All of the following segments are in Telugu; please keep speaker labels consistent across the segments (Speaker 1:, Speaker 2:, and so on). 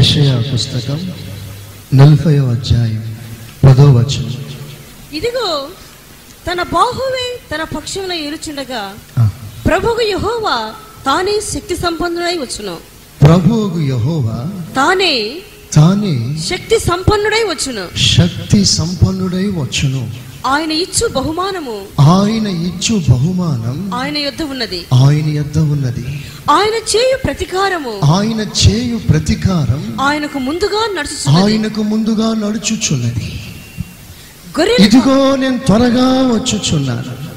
Speaker 1: యెషయా పుస్తకం నలభై అధ్యాయం పదో వచనం.
Speaker 2: ఇదిగో తన బాహువే తన పక్షమున ఏలుచుండగా
Speaker 1: ఆ.
Speaker 2: ప్రభువు యెహోవా తానే శక్తి సంపన్నుడై వచ్చును.
Speaker 1: ప్రభువుకు యహోవా
Speaker 2: తానే
Speaker 1: తానే
Speaker 2: శక్తి సంపన్నుడై వచ్చును.
Speaker 1: శక్తి సంపన్నుడై వచ్చును.
Speaker 2: ఆయన ఇచ్చు బహుమానము.
Speaker 1: ఆయన ఇచ్చు బహుమానం.
Speaker 2: ఆయన యొద్ద ఉన్నది.
Speaker 1: ఆయన యొద్ద ఉన్నది.
Speaker 2: ఆయన చేయు ప్రతికారము.
Speaker 1: ఆయన చేయు ప్రతీకారం.
Speaker 2: ఆయనకు ముందుగా నడుచుచున్నది.
Speaker 1: ఆయనకు ముందుగా నడుచుచున్నది. ఇదిగో నేను త్వరగా వచ్చుచున్నాను.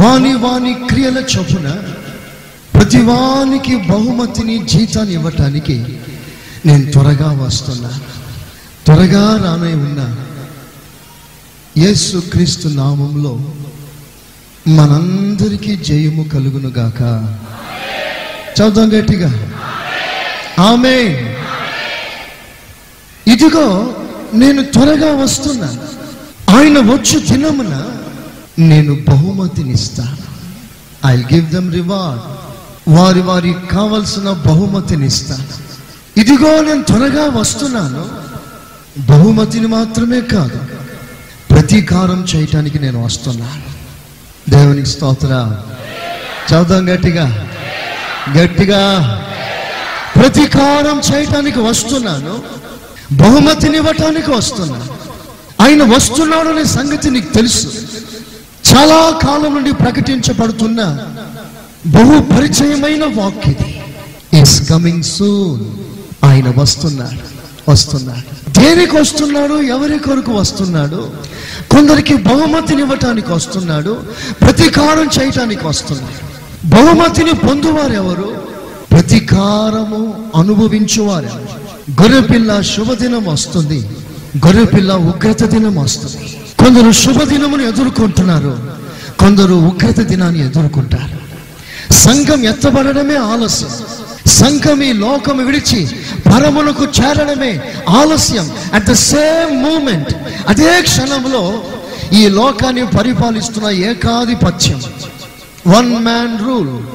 Speaker 1: వాని వాని క్రియల చొప్పున ప్రతి వానికి బహుమతిని జీతాన్ని ఇవ్వటానికి నేను త్వరగా వస్తున్నాను త్వరగా రానై ఉన్నా. యేసు క్రీస్తు నామంలో మనందరికీ జయము కలుగును గాక. చదువు గట్టిగా. ఆమె ఇదిగో నేను త్వరగా వస్తున్నాను ఆయన వచ్చు దినమున నేను బహుమతినిస్తాను. ఐ గివ్ దమ్ రివార్డ్ వారి వారికి కావలసిన బహుమతినిస్తాను. ఇదిగో నేను త్వరగా వస్తున్నాను. బహుమతిని మాత్రమే కాదు ప్రతీకారం చేయటానికి నేను వస్తున్నాను దేవునికి స్తోత్ర చదుదాం గట్టిగా. గట్టిగా. ప్రతీకారం చేయటానికి వస్తున్నాను. బహుమతినివ్వటానికి వస్తున్నాను ఆయన వస్తున్నాడు అనే సంగతి నీకు తెలుసు. చాలా కాలం నుండి ప్రకటించబడుతున్న బహు పరిచయమైన వాక్ ఇది. ఈస్ కమింగ్ సూన్ ఆయన వస్తున్నాడు. వస్తున్నాడు. దేనికి వస్తున్నాడు? ఎవరి కొరకు వస్తున్నాడు? కొందరికి బహుమతిని ఇవ్వటానికి వస్తున్నాడు ప్రతీకారం చేయటానికి వస్తున్నాడు. బహుమతిని పొందువారు ఎవరు ప్రతీకారము అనుభవించువారు. గొర్రెపిల్ల శుభదినం వస్తుంది. గొర్రెపిల్ల ఉగ్రత దినం వస్తుంది. కొందరు శుభదినమును ఎదుర్కొంటున్నారు. కొందరు ఉగ్రత దినాన్ని ఎదుర్కొంటారు. సంఘం ఎత్తబడమే ఆలస్యం. సంఘం ఈ లోకము విడిచి పరములకు చేరడమే ఆలస్యం. అట్ ద సేమ్ మూమెంట్ అదే క్షణంలో ఈ లోకాన్ని పరిపాలిస్తున్న ఏకాధిపత్యం. వన్ మ్యాన్ రూల్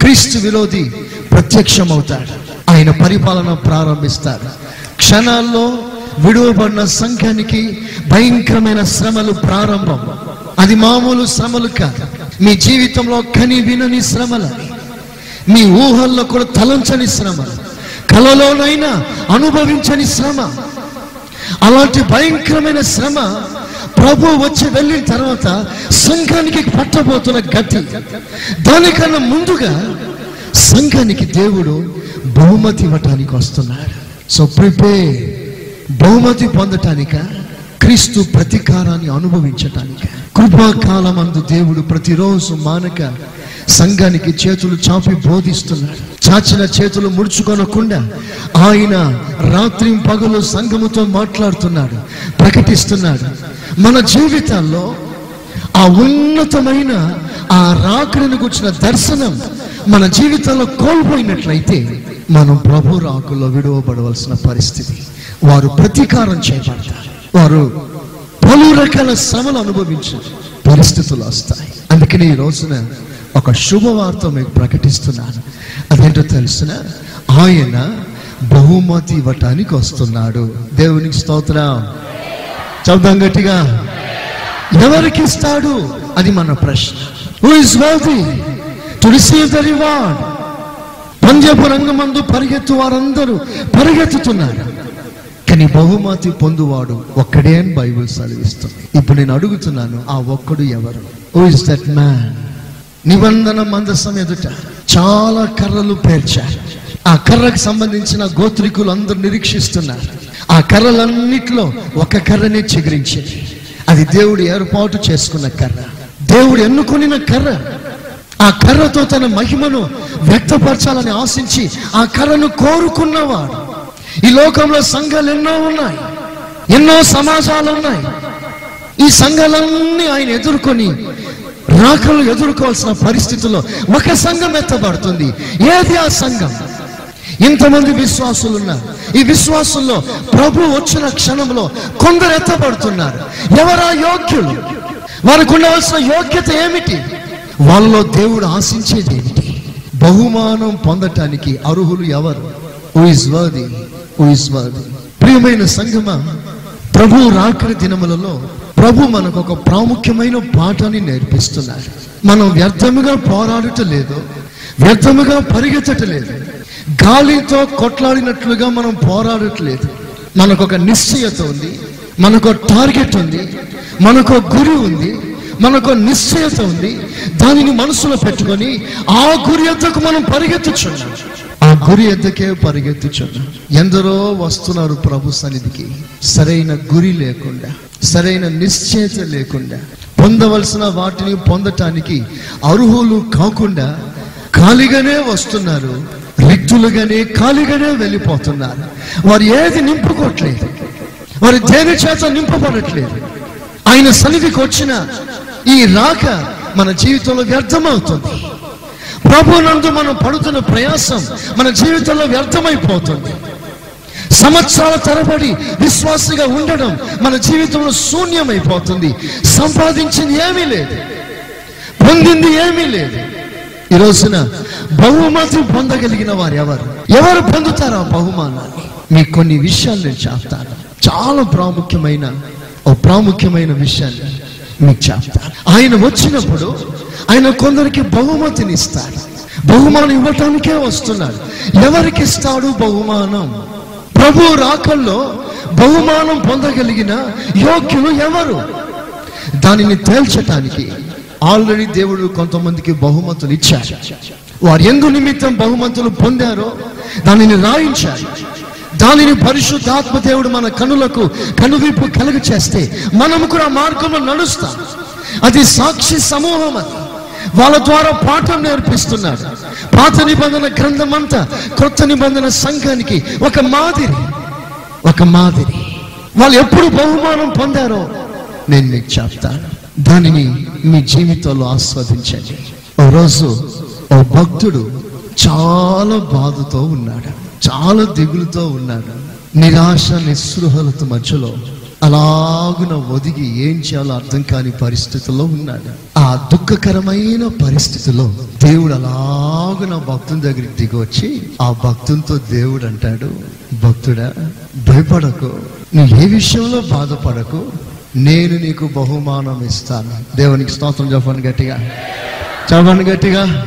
Speaker 1: క్రీస్తు విరోధి ప్రత్యక్షమవుతాడు. ఆయన పరిపాలన ప్రారంభిస్తాడు. క్షణాల్లో విడువబడిన సంఘానికి భయంకరమైన శ్రమలు ప్రారంభం. అది మామూలు శ్రమలు కాదు. మీ జీవితంలో కని వినని శ్రమలు. మీ ఊహల్లో కూడా తలంచని శ్రమ కలలోనైనా అనుభవించని శ్రమ అలాంటి భయంకరమైన శ్రమ ప్రభు వచ్చి వెళ్ళిన తర్వాత సంఘానికి పట్టబోతున్న గతి. దానికన్నా ముందుగా సంఘానికి దేవుడు బహుమతి ఇవ్వటానికి వస్తున్నాడు. సో ప్రిపేర్ బహుమతి పొందటానిక క్రీస్తు ప్రతీకారాన్ని అనుభవించటానిక. కృపాకాలమందు దేవుడు ప్రతిరోజు మానక సంఘానికి చేతులు చాపి బోధిస్తున్నాడు. చాచిన చేతులు ముడుచుకొనకుండా ఆయన రాత్రి పగలు సంఘముతో మాట్లాడుతున్నాడు ప్రకటిస్తున్నాడు. మన జీవితాల్లో ఆ ఉన్నతమైన ఆ రాకడను కూర్చున్న దర్శనం మన జీవితంలో కోల్పోయినట్లయితే మనం ప్రభు రాకుల్లో విడవబడవలసిన పరిస్థితి. వారు ప్రతీకారం చేయబడతారు. వారు పలు రకాల శ్రమలు అనుభవించారు పరిస్థితులు వస్తాయి. అందుకని ఈ రోజున ఒక శుభవార్త మీకు ప్రకటిస్తున్నాను. అదేంటో తెలుసిన? ఆయన బహుమతి ఇవ్వటానికి వస్తున్నాడు. దేవునికి స్తోత్రం. చదుదాం గట్టిగా. ఎవరికి ఇస్తాడు? అది మన ప్రశ్న. Who is wealthy to receive the reward Punjab రంగమందు పరిగెత్తు వారందరూ పరిగెత్తుతున్నారు. కానీ బహుమతి పొందువాడు ఒక్కడే అని బైబిల్ సెలవిస్తుంది. ఇప్పుడు నేను అడుగుతున్నాను ఆ ఒక్కడు ఎవరు? హూ ఇస్ దట్ మ్యాన్ నిబంధన మందస్థం ఎదుట చాలా కర్రలు పేర్చారు. ఆ కర్రకు సంబంధించిన గోత్రికులు అందరూ నిరీక్షిస్తున్నారు. ఆ కర్రలన్నిట్లో ఒక కర్రనే చిగురించింది. అది దేవుడు ఏర్పాటు చేసుకున్న కర్ర. దేవుడు ఎన్నుకొనిన కర్ర. ఆ కర్రతో తన మహిమను వ్యక్తపరచాలని ఆశించి ఆ కర్రను కోరుకున్నవాడు. ఈ లోకంలో సంఘాలు ఎన్నో ఉన్నాయి. ఎన్నో సమాజాలు ఉన్నాయి. ఈ సంఘాలన్నీ ఆయన ఎదుర్కొని రాకలు ఎదుర్కోవాల్సిన పరిస్థితుల్లో ఒక సంఘం ఎత్తబడుతుంది. ఏది ఆ సంఘం? ఇంతమంది విశ్వాసులు ఉన్నారు ఈ విశ్వాసుల్లో ప్రభు వచ్చిన క్షణంలో కొందరు ఎత్తబడుతున్నారు. ఎవరా యోగ్యులు? వారికి ఉండవలసిన యోగ్యత ఏమిటి? వాళ్ళలో దేవుడు ఆశించేది ఏమిటి? బహుమానం పొందటానికి అర్హులు ఎవరు? Who is worthy who is ప్రియమైన సంఘమా ప్రభు రాకడ దినములలో ప్రభు మనకు ఒక ప్రాముఖ్యమైన పాఠాన్ని నేర్పిస్తున్నారు మనం వ్యర్థముగా పోరాడటం లేదు వ్యర్థముగా పరిగెత్తటలేదు గాలితో కొట్లాడినట్లుగా మనం పోరాడట్లేదు. మనకు ఒక నిశ్చయత ఉంది మనకు టార్గెట్ ఉంది మనకు గురి ఉంది మనకు నిశ్చయత ఉంది. దానిని మనసులో పెట్టుకొని ఆ గురి మనం పరిగెత్తచ్చు ఆ గురి ఎద్దకే పరిగెత్తుచున్నాం ఎందరో వస్తున్నారు ప్రభు సన్నిధికి. సరైన గురి లేకుండా సరైన నిశ్చయత లేకుండా పొందవలసిన వాటిని పొందటానికి అర్హులు కాకుండా ఖాళీగానే వస్తున్నారు రిక్తులుగానే ఖాళీగానే వెళ్ళిపోతున్నారు. వారు ఏది నింపుకోవట్లేదు. వారి దేని చేత నింపబడట్లేదు. ఆయన సన్నిధికి వచ్చిన ఈ రాక మన జీవితంలో వ్యర్థమవుతుంది ప్రభు నందు మనం పడుతున్న ప్రయాసం మన జీవితంలో వ్యర్థమైపోతుంది. సంవత్సరాల తరబడి విశ్వాసగా ఉండడం మన జీవితంలో శూన్యమైపోతుంది. సంపాదించింది ఏమీ లేదు. పొందింది ఏమీ లేదు. ఈ రోజున బహుమతి పొందగలిగిన వారు ఎవరు? ఎవరు పొందుతారు ఆ బహుమానాన్ని? మీకు కొన్ని విషయాలు నేను చెప్తాను. చాలా ప్రాముఖ్యమైన ఓ ప్రాముఖ్యమైన విషయాన్ని మీకు చెప్తారు ఆయన వచ్చినప్పుడు ఆయన కొందరికి బహుమతిని ఇస్తాడు. బహుమానం ఇవ్వటానికే వస్తున్నాడు. ఎవరికి ఇస్తాడు బహుమానం? ప్రభు రాకల్లో బహుమానం పొందగలిగిన యోగ్యులు ఎవరు? దానిని తేల్చటానికి ఆల్రెడీ దేవుడు కొంతమందికి బహుమతులు ఇచ్చారు. వారు ఎందు నిమిత్తం బహుమతులు పొందారో దానిని రాయించారు. దానిని పరిశుద్ధాత్మ దేవుడు మన కనులకు కనువిప్పు కలుగు చేస్తే మనము కూడా మార్గంలో నడుస్తాం. అది సాక్షి సమూహం అది. వాళ్ళ ద్వారా పాఠం నేర్పిస్తున్నారు పాత నిబంధన గ్రంథం అంతా కొత్త నిబంధన సంఘానికి ఒక మాదిరి ఒక మాదిరి. వాళ్ళు ఎప్పుడు బహుమానం పొందారో నేను మీకు చెప్తాను. దానిని మీ జీవితంలో ఆస్వాదించండి. ఓ రోజు ఓ భక్తుడు చాలా బాధతో ఉన్నాడు. చాలా దిగులుతో ఉన్నాడు. నిరాశ నిస్పృహలత మధ్యలో అలాగున ఒదిగి ఏం చేయాలో అర్థం కాని పరిస్థితుల్లో ఉన్నాడు. ఆ దుఃఖకరమైన పరిస్థితిలో దేవుడు అలాగున భక్తుని దగ్గరికి దిగొచ్చి వచ్చి ఆ భక్తునితో దేవుడు అంటాడు భక్తుడా భయపడకు. నువ్వు ఏ విషయంలో బాధపడకు. నేను నీకు బహుమానం ఇస్తాను. దేవునికి స్తోత్రం చెప్పండి గట్టిగా. చెప్పండి గట్టిగా.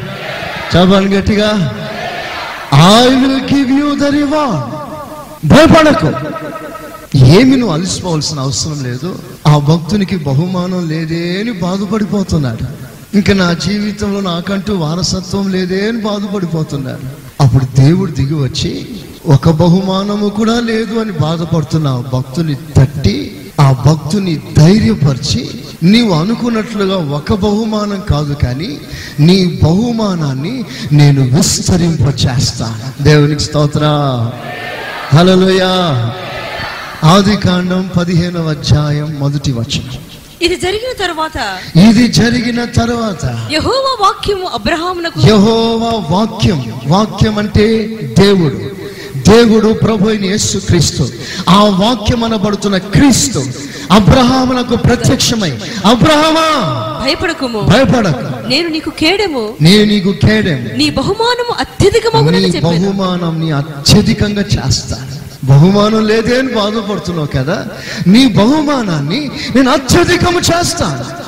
Speaker 1: చెప్పండి గట్టిగా. I will give you the reward భయపడకు. ఏమి నువ్వు అలసిపోవాల్సిన అవసరం లేదు. ఆ భక్తునికి బహుమానం లేదే అని బాధపడిపోతున్నాడు. ఇంకా నా జీవితంలో నాకంటూ వారసత్వం లేదే అని బాధపడిపోతున్నాడు. అప్పుడు దేవుడు దిగి వచ్చి ఒక బహుమానము కూడా లేదు అని బాధపడుతున్న ఆ భక్తుని తట్టి ఆ భక్తుని ధైర్యపరిచి నీవు అనుకున్నట్లుగా ఒక బహుమానం కాదు కానీ నీ బహుమానాన్ని నేను విస్తరింప చేస్తాను దేవునికి స్తోత్ర. హలోయా ఆది కాండం పదిహేనవ అధ్యాయం మొదటి వచనం.
Speaker 2: ఇది జరిగిన తరువాత
Speaker 1: ఇది జరిగిన తర్వాత
Speaker 2: యెహోవా వాక్యము అబ్రహామునకు
Speaker 1: యహోవా వాక్యం వాక్యం అంటే దేవుడు. దేవుడు ప్రభు అయిన యేసు క్రీస్తు. ఆ వాక్యం అనబడుతున్న క్రీస్తు అబ్రహామునకు ప్రత్యక్షమై అబ్రహమా
Speaker 2: భయపడకుము.
Speaker 1: భయపడకు.
Speaker 2: నేను నీకు కేడము.
Speaker 1: నేను నీకు కేడెం
Speaker 2: నీ బహుమానము అత్యధికమగునని చెప్పాను.
Speaker 1: బహుమానం నీ అత్యధికంగా చేస్తాను. బహుమానం లేదే అని బాధపడుతున్నావు కదా? నీ బహుమానాన్ని నేను అత్యధికము చేస్తాను.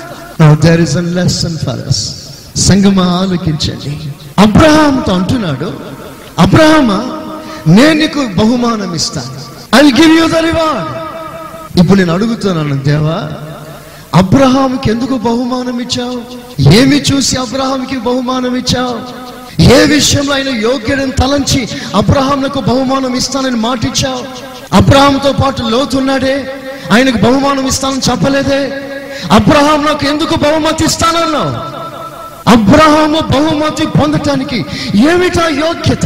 Speaker 1: There is an lesson for us సంగమ ఆలోకించండి. అబ్రహాంతో అంటున్నాడు అబ్రహమా నేను నీకు బహుమానం ఇస్తాను I give you the reward ఇప్పుడు నేను అడుగుతున్నాను దేవా అబ్రహాంకి ఎందుకు బహుమానం ఇచ్చావు ఏమి చూసి అబ్రహాంకి బహుమానం ఇచ్చావు ఏ విషయంలో ఆయన యోగ్యుడని తలంచి అబ్రహాంకు బహుమానం ఇస్తానని మాటిచ్చావు? అబ్రహాంతో పాటు లోతున్నాడే ఆయనకు బహుమానం ఇస్తానని చెప్పలేదే? అబ్రహాం నాకు ఎందుకు బహుమతి ఇస్తానన్నావు అబ్రహాము బహుమతి పొందటానికి ఏమిటా యోగ్యత?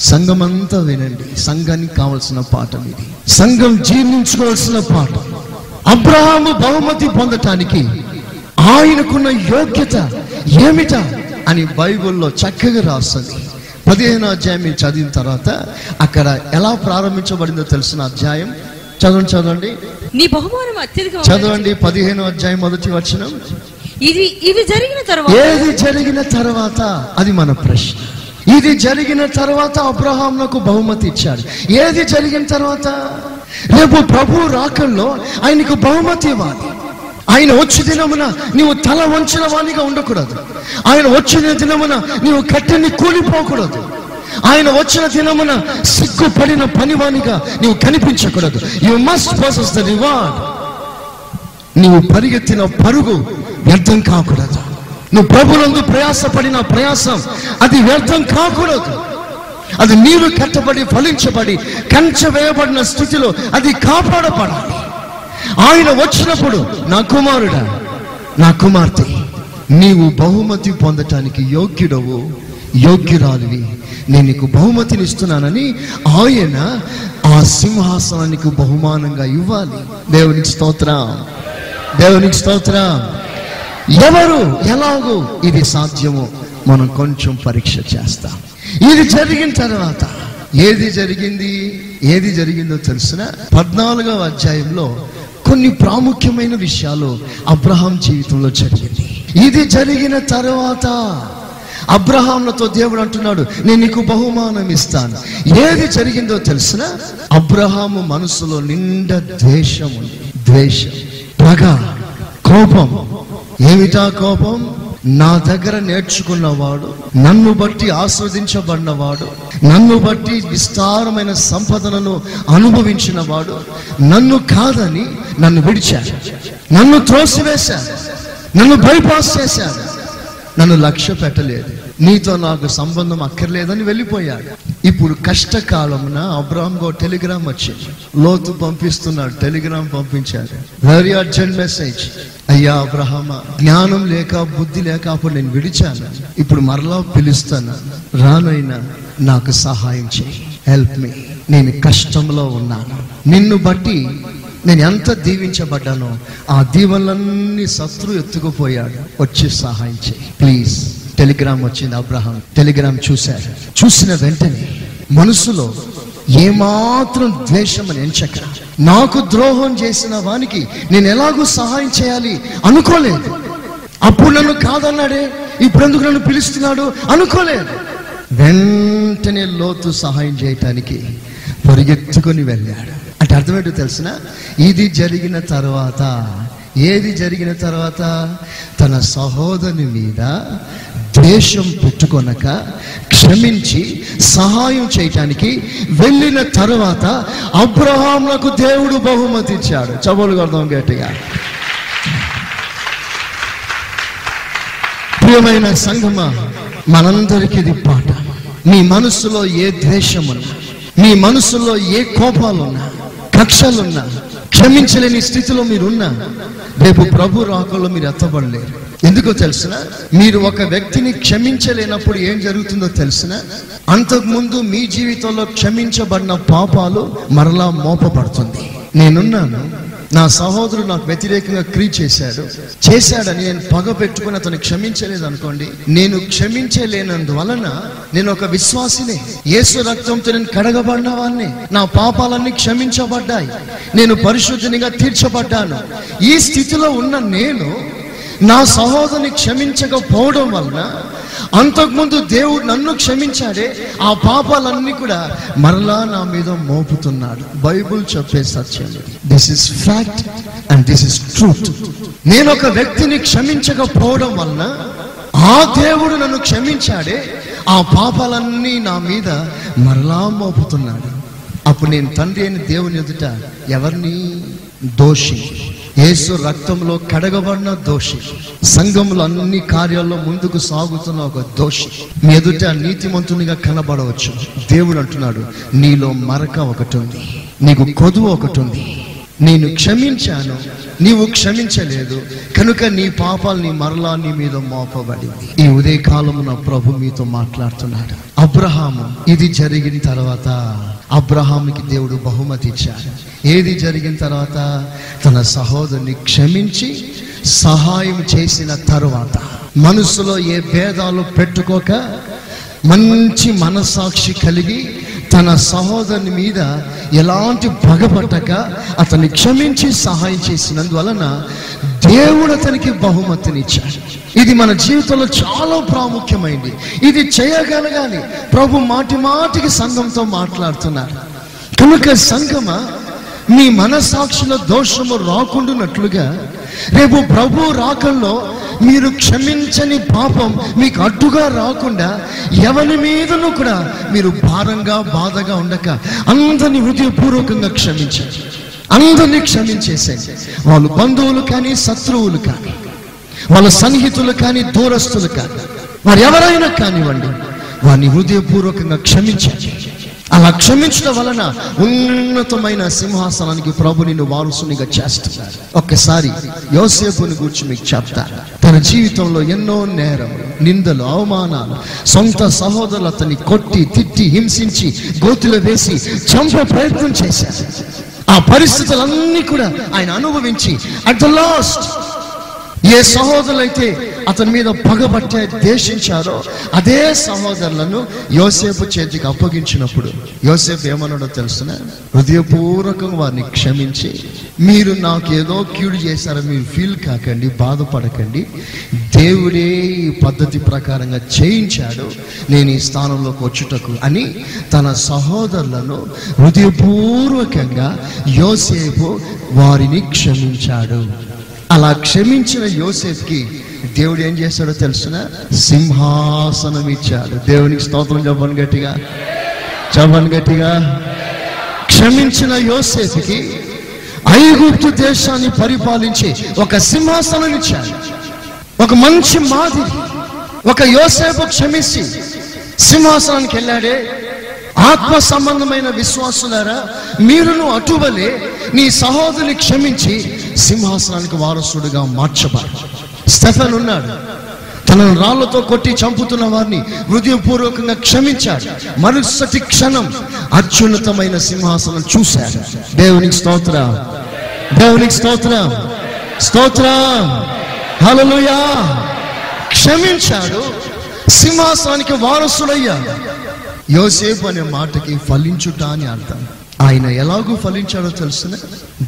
Speaker 1: సంఘమంతా వినండి. సంఘానికి కావలసిన పాఠం ఇది. సంఘం జీర్ణించుకోవాల్సిన పాఠం. అబ్రహాము బహుమతి పొందటానికి ఆయనకున్న యోగ్యత ఏమిటా అని బైబిల్లో చక్కగా రాస్తుంది. పదిహేను అధ్యాయం మీరు చదివిన తర్వాత అక్కడ ఎలా ప్రారంభించబడిందో తెలిసిన అధ్యాయం చదవండి చదవండి.
Speaker 2: నీ బహుమానం అత్యధికం
Speaker 1: చదవండి పదిహేను అధ్యాయం మొదటి వచనం.
Speaker 2: ఇది ఇవి జరిగిన తరువాత
Speaker 1: ఏది జరిగిన తర్వాత అది మన ప్రశ్న. ఇది జరిగిన తర్వాత అబ్రహాంలకు బహుమతి ఇచ్చాడు. ఏది జరిగిన తర్వాత? రేపు ప్రభు రాకల్లో ఆయనకు బహుమతి ఇవ్వాలి. ఆయన వచ్చి దినమున నీవు తల వంచిన వానిగా ఉండకూడదు. ఆయన వచ్చిన దినమున నీవు కట్టెని కూలిపోకూడదు. ఆయన వచ్చిన దినమున సిగ్గుపడిన పనివానిగా నీవు కనిపించకూడదు. You must process the reward నీవు పరిగెత్తిన పరుగు వ్యర్థం కాకూడదు. నువ్వు ప్రభులందు ప్రయాసపడిన ప్రయాసం అది వ్యర్థం కాకూడదు. అది నీరు కట్టబడి ఫలించబడి కంచె వేయబడిన స్థితిలో అది కాపాడబడాలి. ఆయన వచ్చినప్పుడు నా కుమారుడా నా కుమార్తె నీవు బహుమతి పొందటానికి యోగ్యుడవు యోగ్యురాలివి. నేను నీకు బహుమతిని ఇస్తున్నానని ఆయన ఆ సింహాసనానికి బహుమానంగా ఇవ్వాలి. దేవునికి స్తోత్రం. దేవునికి స్తోత్రం. ఎవరు? ఎలాగో ఇది సాధ్యమో మనం కొంచెం పరీక్ష చేస్తాం. ఇది జరిగిన తర్వాత ఏది జరిగింది? ఏది జరిగిందో తెలిసిన పద్నాలుగవ అధ్యాయంలో కొన్ని ప్రాముఖ్యమైన విషయాలు అబ్రహాం జీవితంలో జరిగింది. ఇది జరిగిన తర్వాత అబ్రహాంలతో దేవుడు అంటున్నాడు నేను నీకు బహుమానం ఇస్తాను. ఏది జరిగిందో తెలిసిన అబ్రహాము మనసులో నిండా ద్వేషం ఉంది. ద్వేషం పగ కోపం ఏమిటా కోపం? నా దగ్గర నేర్చుకున్నవాడు నన్ను బట్టి ఆస్వాదించబడినవాడు నన్ను బట్టి విస్తారమైన సంపదలను అనుభవించిన వాడు నన్ను కాదని నన్ను విడిచాడు నన్ను త్రోసివేశాడు నన్ను బైపాస్ చేశాడు నన్ను లక్ష్య పెట్టలేదు నీతో నాకు సంబంధం అక్కర్లేదని వెళ్ళిపోయాడు. ఇప్పుడు కష్టకాలమున అబ్రామ్గా టెలిగ్రామ్ వచ్చింది. లోతు పంపిస్తున్నాడు టెలిగ్రామ్ పంపించారు వెరీ అర్జెంట్ మెసేజ్ అయ్యా అబ్రహమ జ్ఞానం లేక బుద్ధి లేక అప్పుడు నేను విడిచాను. ఇప్పుడు మరలా పిలుస్తాను. రానైనా నాకు సహాయం చేయి. హెల్ప్ మీ నేను కష్టంలో ఉన్నాను. నిన్ను బట్టి నేను ఎంత దీవించబడ్డానో ఆ దీవెనలన్నీ శత్రు ఎత్తుకుపోయాడు. వచ్చి సహాయం చేయి. ప్లీజ్ టెలిగ్రామ్ వచ్చింది అబ్రహాం. టెలిగ్రామ్ చూశారు. చూసిన వెంటనే మనసులో ఏమాత్రం ద్వేషం అని ఎంచక నాకు ద్రోహం చేసిన వానికి నేను ఎలాగూ సహాయం చేయాలి? అనుకోలేదు. అప్పుడు నన్ను కాదన్నాడే? ఇప్పుడు ఎందుకు నన్ను పిలుస్తున్నాడు? అనుకోలేదు. వెంటనే లోతు సహాయం చేయటానికి పరిగెత్తుకొని వెళ్ళాడు. అంటే అర్థమేంటో తెలిసిన? ఇది జరిగిన తర్వాత ఏది జరిగిన తర్వాత తన సహోదరుని మీద ద్వేషం పెట్టుకొనక క్షమించి సహాయం చేయటానికి వెళ్ళిన తర్వాత అబ్రహాంలకు దేవుడు బహుమతి ఇచ్చాడు చబోలు కొడదాం గట్టిగా. ప్రియమైన సంగమా మనందరికీ ఇది పాట. మీ మనసులో ఏ ద్వేషమున్నా మీ మనసులో ఏ కోపాలున్నా కక్షలున్నా క్షమించలేని స్థితిలో మీరున్నా రేపు ప్రభు రాకల్లో మీరు ఎత్తబడలేరు. ఎందుకో తెలిసిన? మీరు ఒక వ్యక్తిని క్షమించలేనప్పుడు ఏం జరుగుతుందో తెలిసిన? అంతకుముందు మీ జీవితంలో క్షమించబడిన పాపాలు మరలా మోపబడుతుంది. నేనున్నాను. నా సహోదరుడు నాకు వ్యతిరేకంగా క్రీ చేశాడు. చేశాడని నేను పగ పెట్టుకుని అతను క్షమించలేదు అనుకోండి నేను క్షమించలేనందువలన నేను ఒక విశ్వాసిని. యేసు రక్తంతో నేను కడగబడిన వాడిని నా పాపాలన్నీ క్షమించబడ్డాయి. నేను పరిశుద్ధినిగా తీర్చబడ్డాను. ఈ స్థితిలో ఉన్న నేను నా సహోదరుని క్షమించకపోవడం వలన అంతకుముందు దేవుడు నన్ను క్షమించాడే ఆ పాపాలన్నీ కూడా మరలా నా మీద మోపుతున్నాడు. బైబుల్ చెప్పే సత్యం this is fact and this is truth నేను ఒక వ్యక్తిని క్షమించకపోవడం వలన ఆ దేవుడు నన్ను క్షమించాడే ఆ పాపాలన్నీ నా మీద మరలా మోపుతున్నాడు. అప్పుడు నేను తండ్రి అయిన దేవుని ఎదుట ఎవరిని దోషి యేసు రక్తంలో కడగబడిన దోషి. సంఘంలో అన్ని కార్యాల్లో ముందుకు సాగుతున్న ఒక దోషి. మీ ఎదుట నీతిమంతునిగా కనబడవచ్చు. దేవుడు అంటున్నాడు నీలో మరక ఒకటి ఉంది నీకు కొదువు ఒకటి ఉంది నేను క్షమించాను. నీవు క్షమించలేదు. కనుక నీ పాపాలు నీ మరలా నీ మీద మోపబడింది. ఈ ఉదయకాలము నా ప్రభు మీతో మాట్లాడుతున్నాడు అబ్రహాము ఇది జరిగిన తర్వాత అబ్రహాంకి దేవుడు బహుమతి ఇచ్చాడు. ఏది జరిగిన తర్వాత తన సహోదరుని క్షమించి సహాయం చేసిన తరువాత మనసులో ఏ భేదాలు పెట్టుకోక మంచి మనసాక్షి కలిగి తన సహోదరుని మీద ఎలాంటి పగపట్టక అతన్ని క్షమించి సహాయం చేసినందువలన దేవుడు అతనికి బహుమతినిచ్చాడు. ఇది మన జీవితంలో చాలా ప్రాముఖ్యమైంది. ఇది చేయగలగాలి. ప్రభు మాటి మాటికి సంఘంతో మాట్లాడుతున్నారు. కనుక సంఘమ మీ మనసాక్షిలో దోషము రాకుండానట్లుగా రేపు ప్రభు రాకల్లో మీరు క్షమించని పాపం మీకు అడ్డుగా రాకుండా ఎవరి మీదను కూడా మీరు భారంగా బాధగా ఉండక అందరిని హృదయపూర్వకంగా క్షమించండి. అందరినీ క్షమించేసేయండి. వాళ్ళు బంధువులు కానీ శత్రువులు కానీ. వాళ్ళ సన్నిహితులు కానీ దూరస్తులు కానీ వారు ఎవరైనా కానివ్వండి వారిని హృదయపూర్వకంగా క్షమించండి. అలా క్షమించడం వలన ఉన్నతమైన సింహాసనానికి ప్రభు నిన్ను వారసునిగా చేస్తున్నారు. ఒక్కసారి యోసేపుని గురించి మీకు చెప్తాను తన జీవితంలో ఎన్నో నేరం నిందలు అవమానాలు సొంత సహోదరులు అతన్ని కొట్టి తిట్టి హింసించి గోతులు వేసి చంపే ప్రయత్నం చేశారు. ఆ పరిస్థితులన్నీ కూడా ఆయన అనుభవించి అట్ ద లాస్ట్ ఏ సహోదరులైతే అతని మీద పగబట్టే దేశించారో అదే సహోదరులను యోసేపు చేతికి అప్పగించినప్పుడు యోసేపు ఏమన్నాడో తెలుసిన? హృదయపూర్వకంగా వారిని క్షమించి మీరు నాకు ఏదో క్యూడ్ చేశారో మీరు ఫీల్ కాకండి బాధపడకండి. దేవుడే ఈ పద్ధతి ప్రకారంగా చేయించాడు నేను ఈ స్థానంలోకి వచ్చుటకు అని తన సహోదరులను హృదయపూర్వకంగా యోసేపు వారిని క్షమించాడు. అలా క్షమించిన యోసేఫ్కి దేవుడు ఏం చేశాడో తెలుసిన? సింహాసనం ఇచ్చాడు. దేవునికి స్తోత్రం చెప్పను గట్టిగా. చెప్పను గట్టిగా. క్షమించిన యోసేఫ్కి ఐగుప్తు దేశాన్ని పరిపాలించి ఒక సింహాసనం ఇచ్చాడు. ఒక మంచి మాదిరి. ఒక యోసేపు క్షమించి సింహాసనానికి వెళ్ళాడే. ఆత్మ సంబంధమైన విశ్వాసులారా మీరును అటువలే నీ సహోదరుని క్షమించి సింహాసనానికి వారసుడుగా మార్చబారు స్టెఫన్ ఉన్నాడు. తనను రాళ్ళతో కొట్టి చంపుతున్న వారిని హృదయపూర్వకంగా క్షమించాడు. మరుసటి క్షణం అత్యున్నతమైన సింహాసనం చూశాడు. దేవునికి స్తోత్ర. దేవునికి స్తోత్ర. స్తోత్ర. హలలుయా క్షమించాడు. సింహాసనానికి వారసుడయ్యాడు. యోసేపు అనే మాటకి ఫలించుట అని అర్థం. ఆయన ఎలాగూ ఫలించాడో తెలుసిన?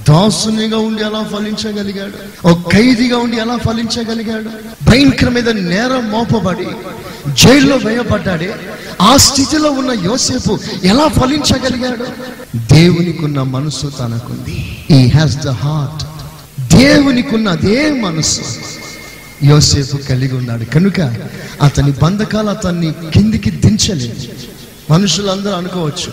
Speaker 1: దాసునిగా ఉండి ఎలా ఫలించగలిగాడు? ఒక ఖైదీగా ఉండి ఎలా ఫలించగలిగాడు? భయంకర మీద నేరం మోపబడి జైల్లో వేయబడ్డాడే ఆ స్థితిలో ఉన్న యోసేపు ఎలా ఫలించగలిగాడు? దేవునికున్న మనసు తనకుంది. ఈ హ్యాస్ ద హార్ట్ దేవునికున్న అదే మనసు. యోసేపు కలిగి ఉన్నాడు. కనుక అతని బంధకాలు అతన్ని కిందికి దించలేదు. మనుషులందరూ అనుకోవచ్చు.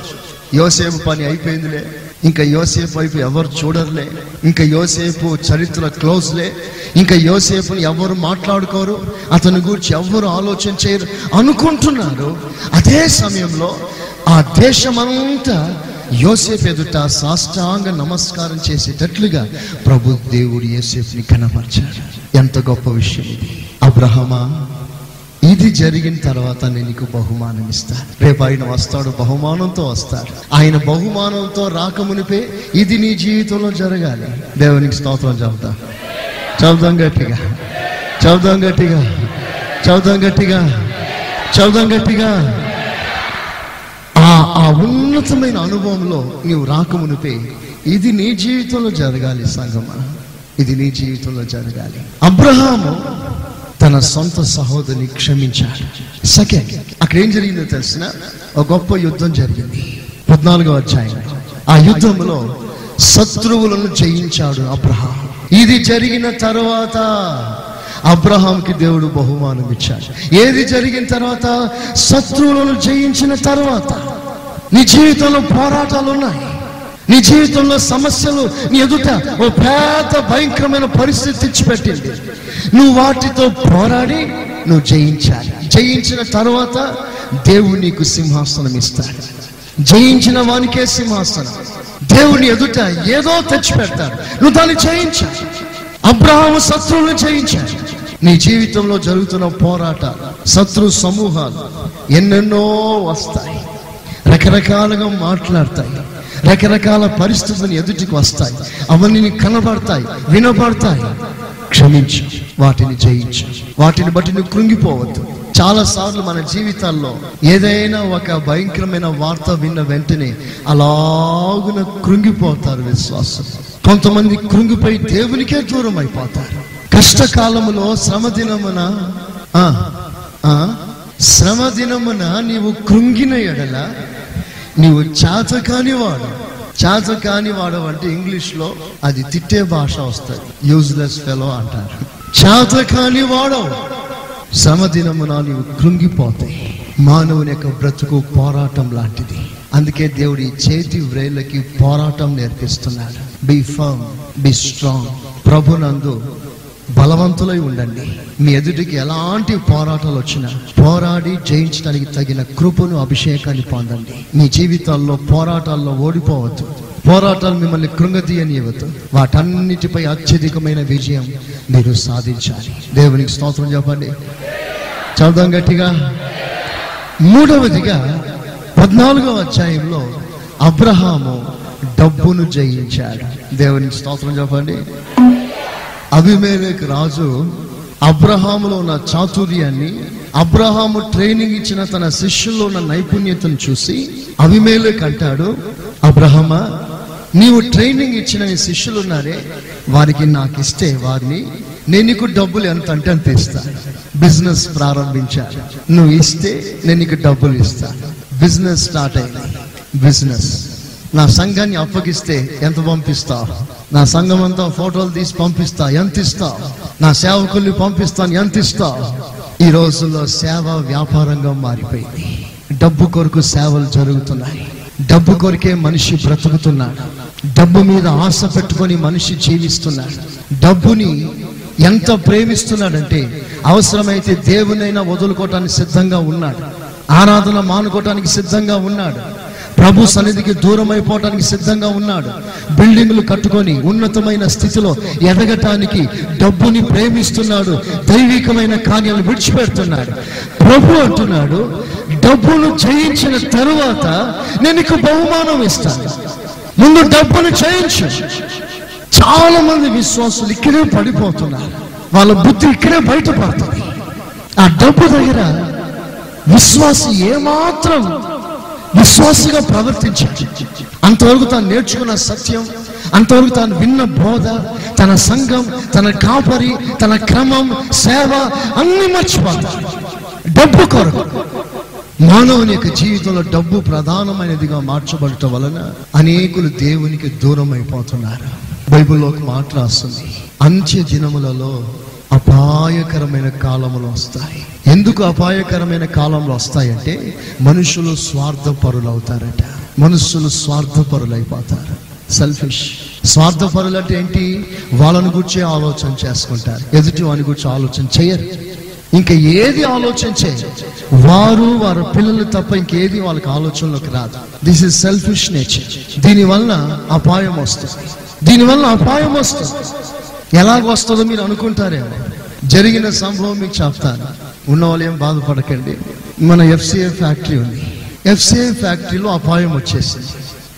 Speaker 1: యోసేపు పని అయిపోయిందిలే ఇంకా యోసేపు వైపు ఎవరు చూడరులే ఇంకా యోసేపు చరిత్ర క్లోజ్లే ఇంకా యోసేపుని ఎవరు మాట్లాడుకోరు అతని గురించి ఎవరు ఆలోచన చేయరు అనుకుంటున్నారు. అదే సమయంలో ఆ దేశమంతా యోసేపు ఎదుట సాష్టాంగ నమస్కారం చేసేటట్లుగా ప్రభు దేవుడు యోసేపుని కనపరిచాడు. ఎంత గొప్ప విషయం ఇది. అబ్రహమా ఇది జరిగిన తర్వాత నేను నీకు బహుమానం ఇస్తాను. రేపు ఆయన వస్తాడు బహుమానంతో వస్తాడు. ఆయన బహుమానంతో రాకమునిపే ఇది నీ జీవితంలో జరగాలి. దేవునికి స్తోత్రం చెబుతా. చెబుదాం గట్టిగా. చెబుదాం గట్టిగా. చెబుదాం గట్టిగా. చెబుదాం గట్టిగా. ఆ ఆ ఉన్నతమైన అనుభవంలో నీవు రాకమునిపే ఇది నీ జీవితంలో జరగాలి సంగమ. ఇది నీ జీవితంలో జరగాలి. అబ్రహాము తన సొంత సహోదరిని క్షమించాడు సెకండ్ అక్కడ ఏం జరిగిందో తెలిసిన? ఒక గొప్ప యుద్ధం జరిగింది. పద్నాలుగో అధ్యాయం. ఆ యుద్ధంలో శత్రువులను జయించాడు అబ్రహాం. ఇది జరిగిన తర్వాత అబ్రహాంకి దేవుడు బహుమానం ఇచ్చాడు. ఏది జరిగిన తర్వాత? శత్రువులను జయించిన తర్వాత. నీ జీవితంలో పోరాటాలు ఉన్నాయి. నీ జీవితంలో సమస్యలు నీ ఎదుట ఓ పెద్ద భయంకరమైన పరిస్థితి తెచ్చిపెట్టింది. నువ్వు వాటితో పోరాడి నువ్వు జయించాలి. జయించిన తర్వాత దేవుడు నీకు సింహాసనం ఇస్తాడు. జయించిన వానికే సింహాసనం. దేవుని ఎదుట ఏదో తెచ్చిపెడతాడు. నువ్వు దాన్ని జయించాలి. అబ్రహాము శత్రువులను జయించాలి. నీ జీవితంలో జరుగుతున్న పోరాట శత్రు సమూహాలు ఎన్నెన్నో వస్తాయి. రకరకాలుగా మాట్లాడతాయి. రకరకాల పరిస్థితులు ఎదుటికి వస్తాయి. అవన్నీ కనబడతాయి వినబడతాయి. క్షమించు వాటిని జయించు. వాటిని బట్టి నువ్వు కృంగిపోవద్దు. చాలా సార్లు మన జీవితాల్లో ఏదైనా ఒక భయంకరమైన వార్త విన్న వెంటనే అలాగున కృంగిపోతారు విశ్వాసం. కొంతమంది కృంగిపోయి దేవునికే దూరం అయిపోతారు కష్టకాలములో శ్రమ దినమున ఆ, శ్రమ దినమున నీవు కృంగిన ఎడల నీవు చాచ కానివాడు కాని వాడు అంటే ఇంగ్లీష్లో అది తిట్టే భాష వస్తుంది. యూజ్లెస్ ఫెలో అంటారు. చాచ కానివాడవు శ్రమ సమదినమున నీవు కృంగిపోతాయి మానవుని యొక్క బ్రతుకు పోరాటం లాంటిది. అందుకే దేవుడి చేతి వ్రేళ్ళకి పోరాటం నేర్పిస్తున్నాడు. బి ఫర్మ్ బి స్ట్రాంగ్ ప్రభునందు బలవంతులై ఉండండి. మీ ఎదుటికి ఎలాంటి పోరాటాలు వచ్చినా పోరాడి జయించడానికి తగిన కృపను అభిషేకాన్ని పొందండి. మీ జీవితాల్లో పోరాటాల్లో ఓడిపోవద్దు. పోరాటాలు మిమ్మల్ని కృంగతీయనివ్వద్దు. వాటన్నిటిపై అత్యధికమైన విజయం మీరు సాధించాలి. దేవునికి స్తోత్రం చెప్పండి. చదుదాం గట్టిగా. మూడవదిగా పద్నాలుగవ అధ్యాయంలో అబ్రహాము డబ్బును జయించాడు. దేవునికి స్తోత్రం చెప్పండి. అభిమేలేక్ రాజు అబ్రహాములో ఉన్న చాతుర్యాన్ని అబ్రహాము ట్రైనింగ్ ఇచ్చిన తన శిష్యుల్లో ఉన్న నైపుణ్యతను చూసి అభిమేలేక్ అంటాడు అబ్రహమా నీవు ట్రైనింగ్ ఇచ్చిన నీ శిష్యులు ఉన్నారే వారికి నాకు ఇస్తే వారిని నేను నీకు డబ్బులు ఎంత అంటే అంత ఇస్తాను బిజినెస్ ప్రారంభించా. నువ్వు ఇస్తే నేను నీకు డబ్బులు ఇస్తా. బిజినెస్ స్టార్ట్ అయింది. బిజినెస్. నా సంఘాన్ని అప్పగిస్తే ఎంత పంపిస్తావు? నా సంఘం అంతా ఫోటోలు తీసి పంపిస్తా ఎంత ఇస్తా? నా సేవకుల్ని పంపిస్తాను ఎంత ఇస్తా? ఈ రోజుల్లో సేవ వ్యాపారంగా మారిపోయింది. డబ్బు కొరకు సేవలు జరుగుతున్నాయి. డబ్బు కొరకే మనిషి బ్రతుకుతున్నాడు. డబ్బు మీద ఆశ పెట్టుకొని మనిషి జీవిస్తున్నాడు. డబ్బుని ఎంత ప్రేమిస్తున్నాడంటే అవసరమైతే దేవునైనా వదులుకోవటానికి సిద్ధంగా ఉన్నాడు. ఆరాధన మానుకోవటానికి సిద్ధంగా ఉన్నాడు. ప్రభు సన్నిధికి దూరం అయిపోవటానికి సిద్ధంగా ఉన్నాడు. బిల్డింగ్లు కట్టుకొని ఉన్నతమైన స్థితిలో ఎదగటానికి డబ్బుని ప్రేమిస్తున్నాడు. దైవికమైన కార్యాలు విడిచిపెడుతున్నాడు. ప్రభు అంటున్నాడు డబ్బును జయించిన తరువాత నేను నీకు బహుమానం ఇస్తాను. ముందు డబ్బును జయించు. చాలా మంది విశ్వాసులు ఇక్కడే పడిపోతున్నారు. వాళ్ళ బుద్ధి ఇక్కడే బయటపడుతుంది. ఆ డబ్బు దగ్గర విశ్వాసం ఏమాత్రం విశ్వాసిగా ప్రవర్తించాడు. అంతవరకు తాను నేర్చుకున్న సత్యం అంతవరకు తాను విన్న బోధ తన సంఘం తన కాపరి తన క్రమం సేవ అన్ని మర్చిపోతాడు. డబ్బు కొరకు. మానవుని యొక్క జీవితంలో డబ్బు ప్రధానమైనదిగా మార్చబడటం వలన అనేకులు దేవునికి దూరం అయిపోతున్నారు బైబిల్లో ఒక మాట రాస్తుంది. అంత్య దినములలో అపాయకరమైన కాలములు వస్తాయి. ఎందుకు అపాయకరమైన కాలంలో వస్తాయంటే మనుషులు స్వార్థపరులు అవుతారట మనుషులు స్వార్థపరులు అయిపోతారు సెల్ఫిష్ స్వార్థపరులు అంటే ఏంటి? వాళ్ళని గురించి ఆలోచన చేసుకుంటారు. ఎదుటి వాని గురించి ఆలోచన చేయరు. ఇంకా ఏది ఆలోచన చేయరు. వారు వారి పిల్లలు తప్ప ఇంకేది వాళ్ళకి ఆలోచనలోకి రాదు. దిస్ ఇస్ సెల్ఫిష్ నేచర్ దీనివల్ల అపాయం వస్తుంది. దీనివల్ల అపాయం వస్తుంది. ఎలాగ వస్తుందో మీరు అనుకుంటారేమో. జరిగిన సంభవం మీకు చెప్తాను. ఉన్న వాళ్ళు ఏం బాధపడకండి. మన ఎఫ్సిఏ ఫ్యాక్టరీ ఉంది. ఎఫ్సిఏ ఫ్యాక్టరీలో అపాయం వచ్చేసింది.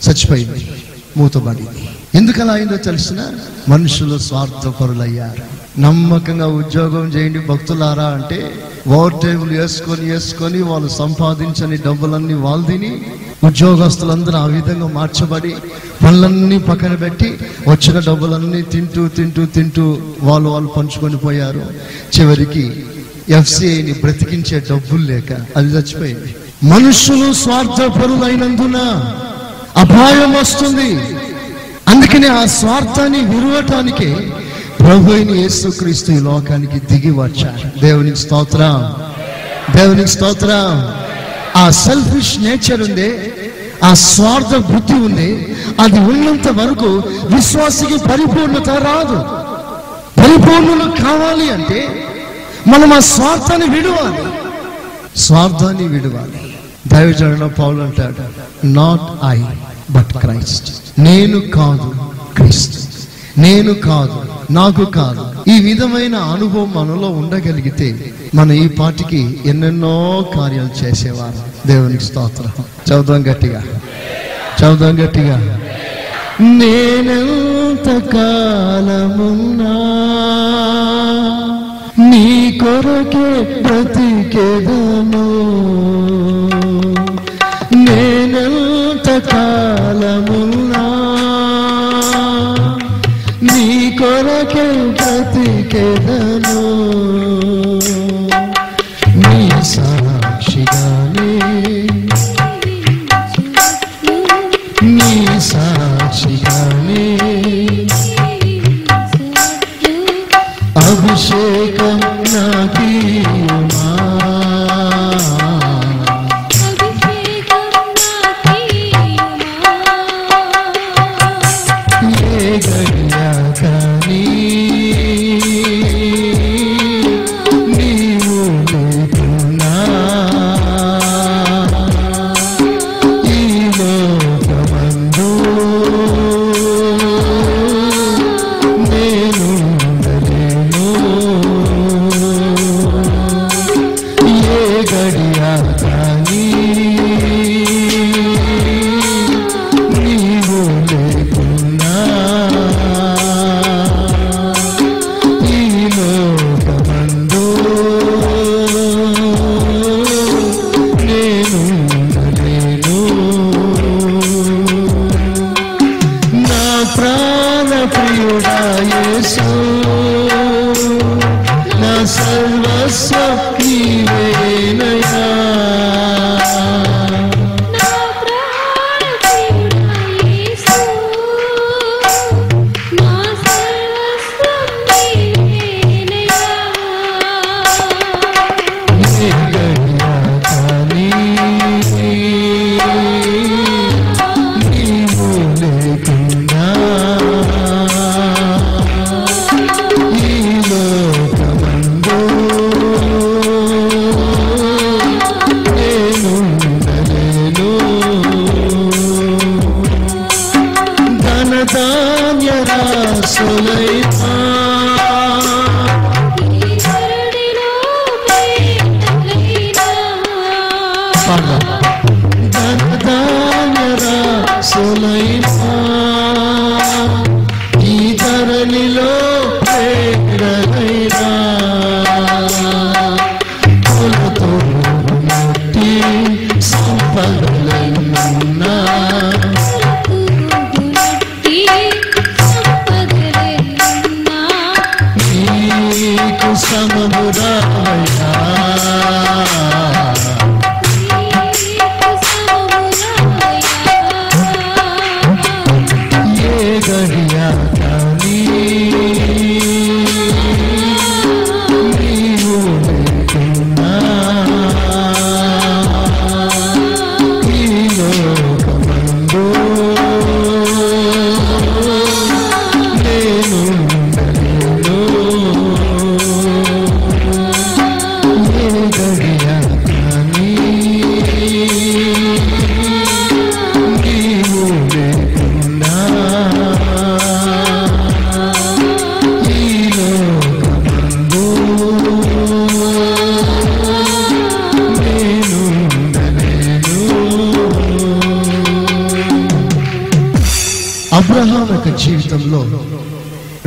Speaker 1: చచ్చిపోయింది. మూతబడింది. ఎందుకు అలా అయిందో తెలిసిన? మనుషులు స్వార్థపరులయ్యారు. నమ్మకంగా ఉద్యోగం చేయండి భక్తులారా అంటే ఓవర్ టేబుల్ వేసుకొని వేసుకొని వాళ్ళు సంపాదించని డబ్బులన్నీ వాళ్ళు తిని ఉద్యోగస్తులందరూ ఆ విధంగా మార్చబడి పనులన్నీ పక్కన పెట్టి వచ్చిన డబ్బులన్నీ తింటూ తింటూ తింటూ వాళ్ళు వాళ్ళు పంచుకొని పోయారు. చివరికి ఎఫ్సిఐని బ్రతికించే డబ్బులు లేక అది చచ్చిపోయింది. మనుషులు స్వార్థపరులైనందున అపాయం వస్తుంది. అందుకనే ఆ స్వార్థాన్ని విరవటానికి ప్రభు అయిన యేసుక్రీస్తు ఈ లోకానికి దిగి వచ్చారు. దేవునికి స్తోత్రం. దేవునికి స్తోత్రం. ఆ సెల్ఫిష్ నేచర్ ఉంది ఆ స్వార్థ బుద్ధి ఉంది అది ఉన్నంత వరకు విశ్వాసికి పరిపూర్ణత రాదు. పరిపూర్ణులు కావాలి అంటే మనం ఆ స్వార్థాన్ని విడవాలి. స్వార్థాన్ని విడవాలి. దైవజన పౌలు అంటాడు నాట్ ఐ బట్ క్రైస్ట్ నేను కాదు క్రీస్తు. నేను కాదు నాకు కాదు. ఈ విధమైన అనుభవం మనలో ఉండగలిగితే మన ఈ పాటికి ఎన్నెన్నో కార్యాలు చేసేవారు. దేవునికి స్తోత్రం. చదువుదాం గట్టిగా. చదువుదాం గట్టిగా. నేనెంత కాలమున్నా నీ కొరకే బ్రతికెదను నేనెంత కాలమున్నా నీ కొరకే బ్రతికెదను నీ సాక్షిగానే నీ సాక్షిగానే అభిషేకం నాకీయుమా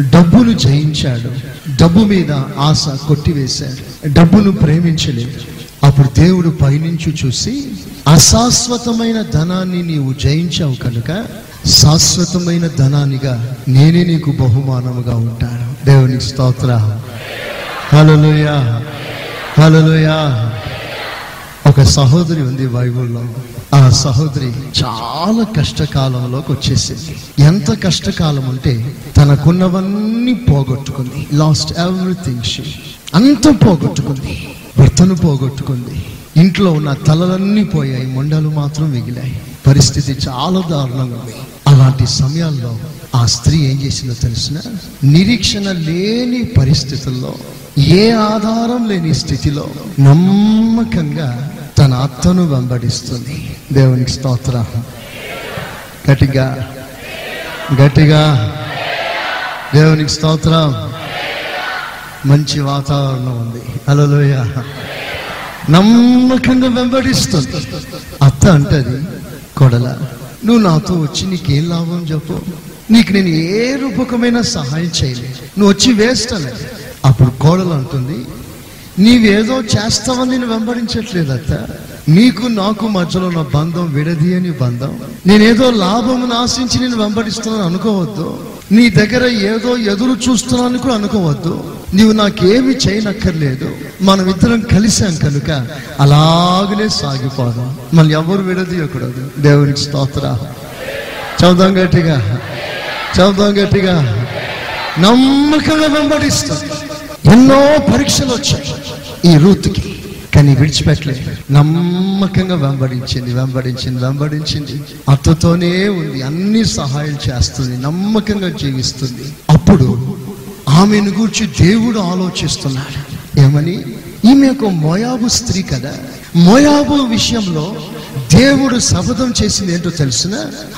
Speaker 1: డబ్బును జయించాడు. డబ్బు మీద ఆశ కొట్టివేశాడు. డబ్బును ప్రేమించలేదు. అప్పుడు దేవుడు పైనుంచి చూసి అశాశ్వతమైన ధనాన్ని నీవు జయించావు కనుక శాశ్వతమైన ధనానిగా నేనే నీకు బహుమానముగా ఉంటాను. దేవునికి స్తోత్ర. హలోయా హలోయా ఒక సహోదరి ఉంది బైబుల్లో. ఆ సహోదరి చాలా కష్టకాలంలోకి వచ్చేసింది. ఎంత కష్టకాలం అంటే తనకున్నవన్నీ పోగొట్టుకుంది. లాస్ట్ ఎవ్రీథింగ్ షీ అంత పోగొట్టుకుంది. భర్తను పోగొట్టుకుంది. ఇంట్లో ఉన్న తలలన్నీ పోయాయి. మొండలు మాత్రం మిగిలాయి. పరిస్థితి చాలా దారుణంగా ఉంది. అలాంటి సమయాల్లో ఆ స్త్రీ ఏం చేసిందో తెలిసిన? నిరీక్షణ లేని పరిస్థితుల్లో ఏ ఆధారం లేని స్థితిలో నమ్మకంగా తన అత్తను వెంబడిస్తుంది. దేవునికి స్తోత్ర. గట్టిగా. గట్టిగా. దేవునికి స్తోత్రం. మంచి వాతావరణం ఉంది. అలలోయ నమ్మకంగా వెంబడిస్తుంది. అత్త అంటది కొడల నువ్వు నాతో వచ్చి నీకేం లాభం చెప్పు. నీకు నేను ఏ రూపకమైన సహాయం చేయలేదు నువ్వు వచ్చి వేస్ట్ అప్పుడు కోడలు అంటుంది నీవేదో చేస్తావని నేను వెంబడించట్లేదు అత్త. నీకు నాకు మధ్యలో ఉన్న బంధం విడదీయని బంధం. నేనేదో లాభమును ఆశించి నేను వెంబడిస్తున్నాను అనుకోవద్దు. నీ దగ్గర ఏదో ఎదురు చూస్తున్నాను కూడా అనుకోవద్దు. నీవు నాకేమి చేయనక్కర్లేదు. మనం ఇద్దరం కలిసాం కనుక అలాగనే సాగిపోదాం. మళ్ళీ ఎవరు విడదీయకూడదు. దేవునికి స్తోత్ర. చదుదాం గట్టిగా. చదుదాం గట్టిగా. నమ్మకంగా వెంబడిస్తాం. ఎన్నో పరీక్షలు వచ్చాయి. ఈ రూత్కి. కానీ విడిచిపెట్టలేదు. నమ్మకంగా వెంబడించింది వెంబడించింది వెంబడించింది. అత్తతోనే ఉంది అన్ని సహాయం చేస్తుంది నమ్మకంగా జీవిస్తుంది. అప్పుడు ఆమెను గూర్చి దేవుడు ఆలోచిస్తున్నాడు. ఏమని? ఈమె ఒక మోయాబు స్త్రీ కదా. మోయాబు విషయంలో దేవుడు శపథం చేసింది ఏంటో తెలిసిన?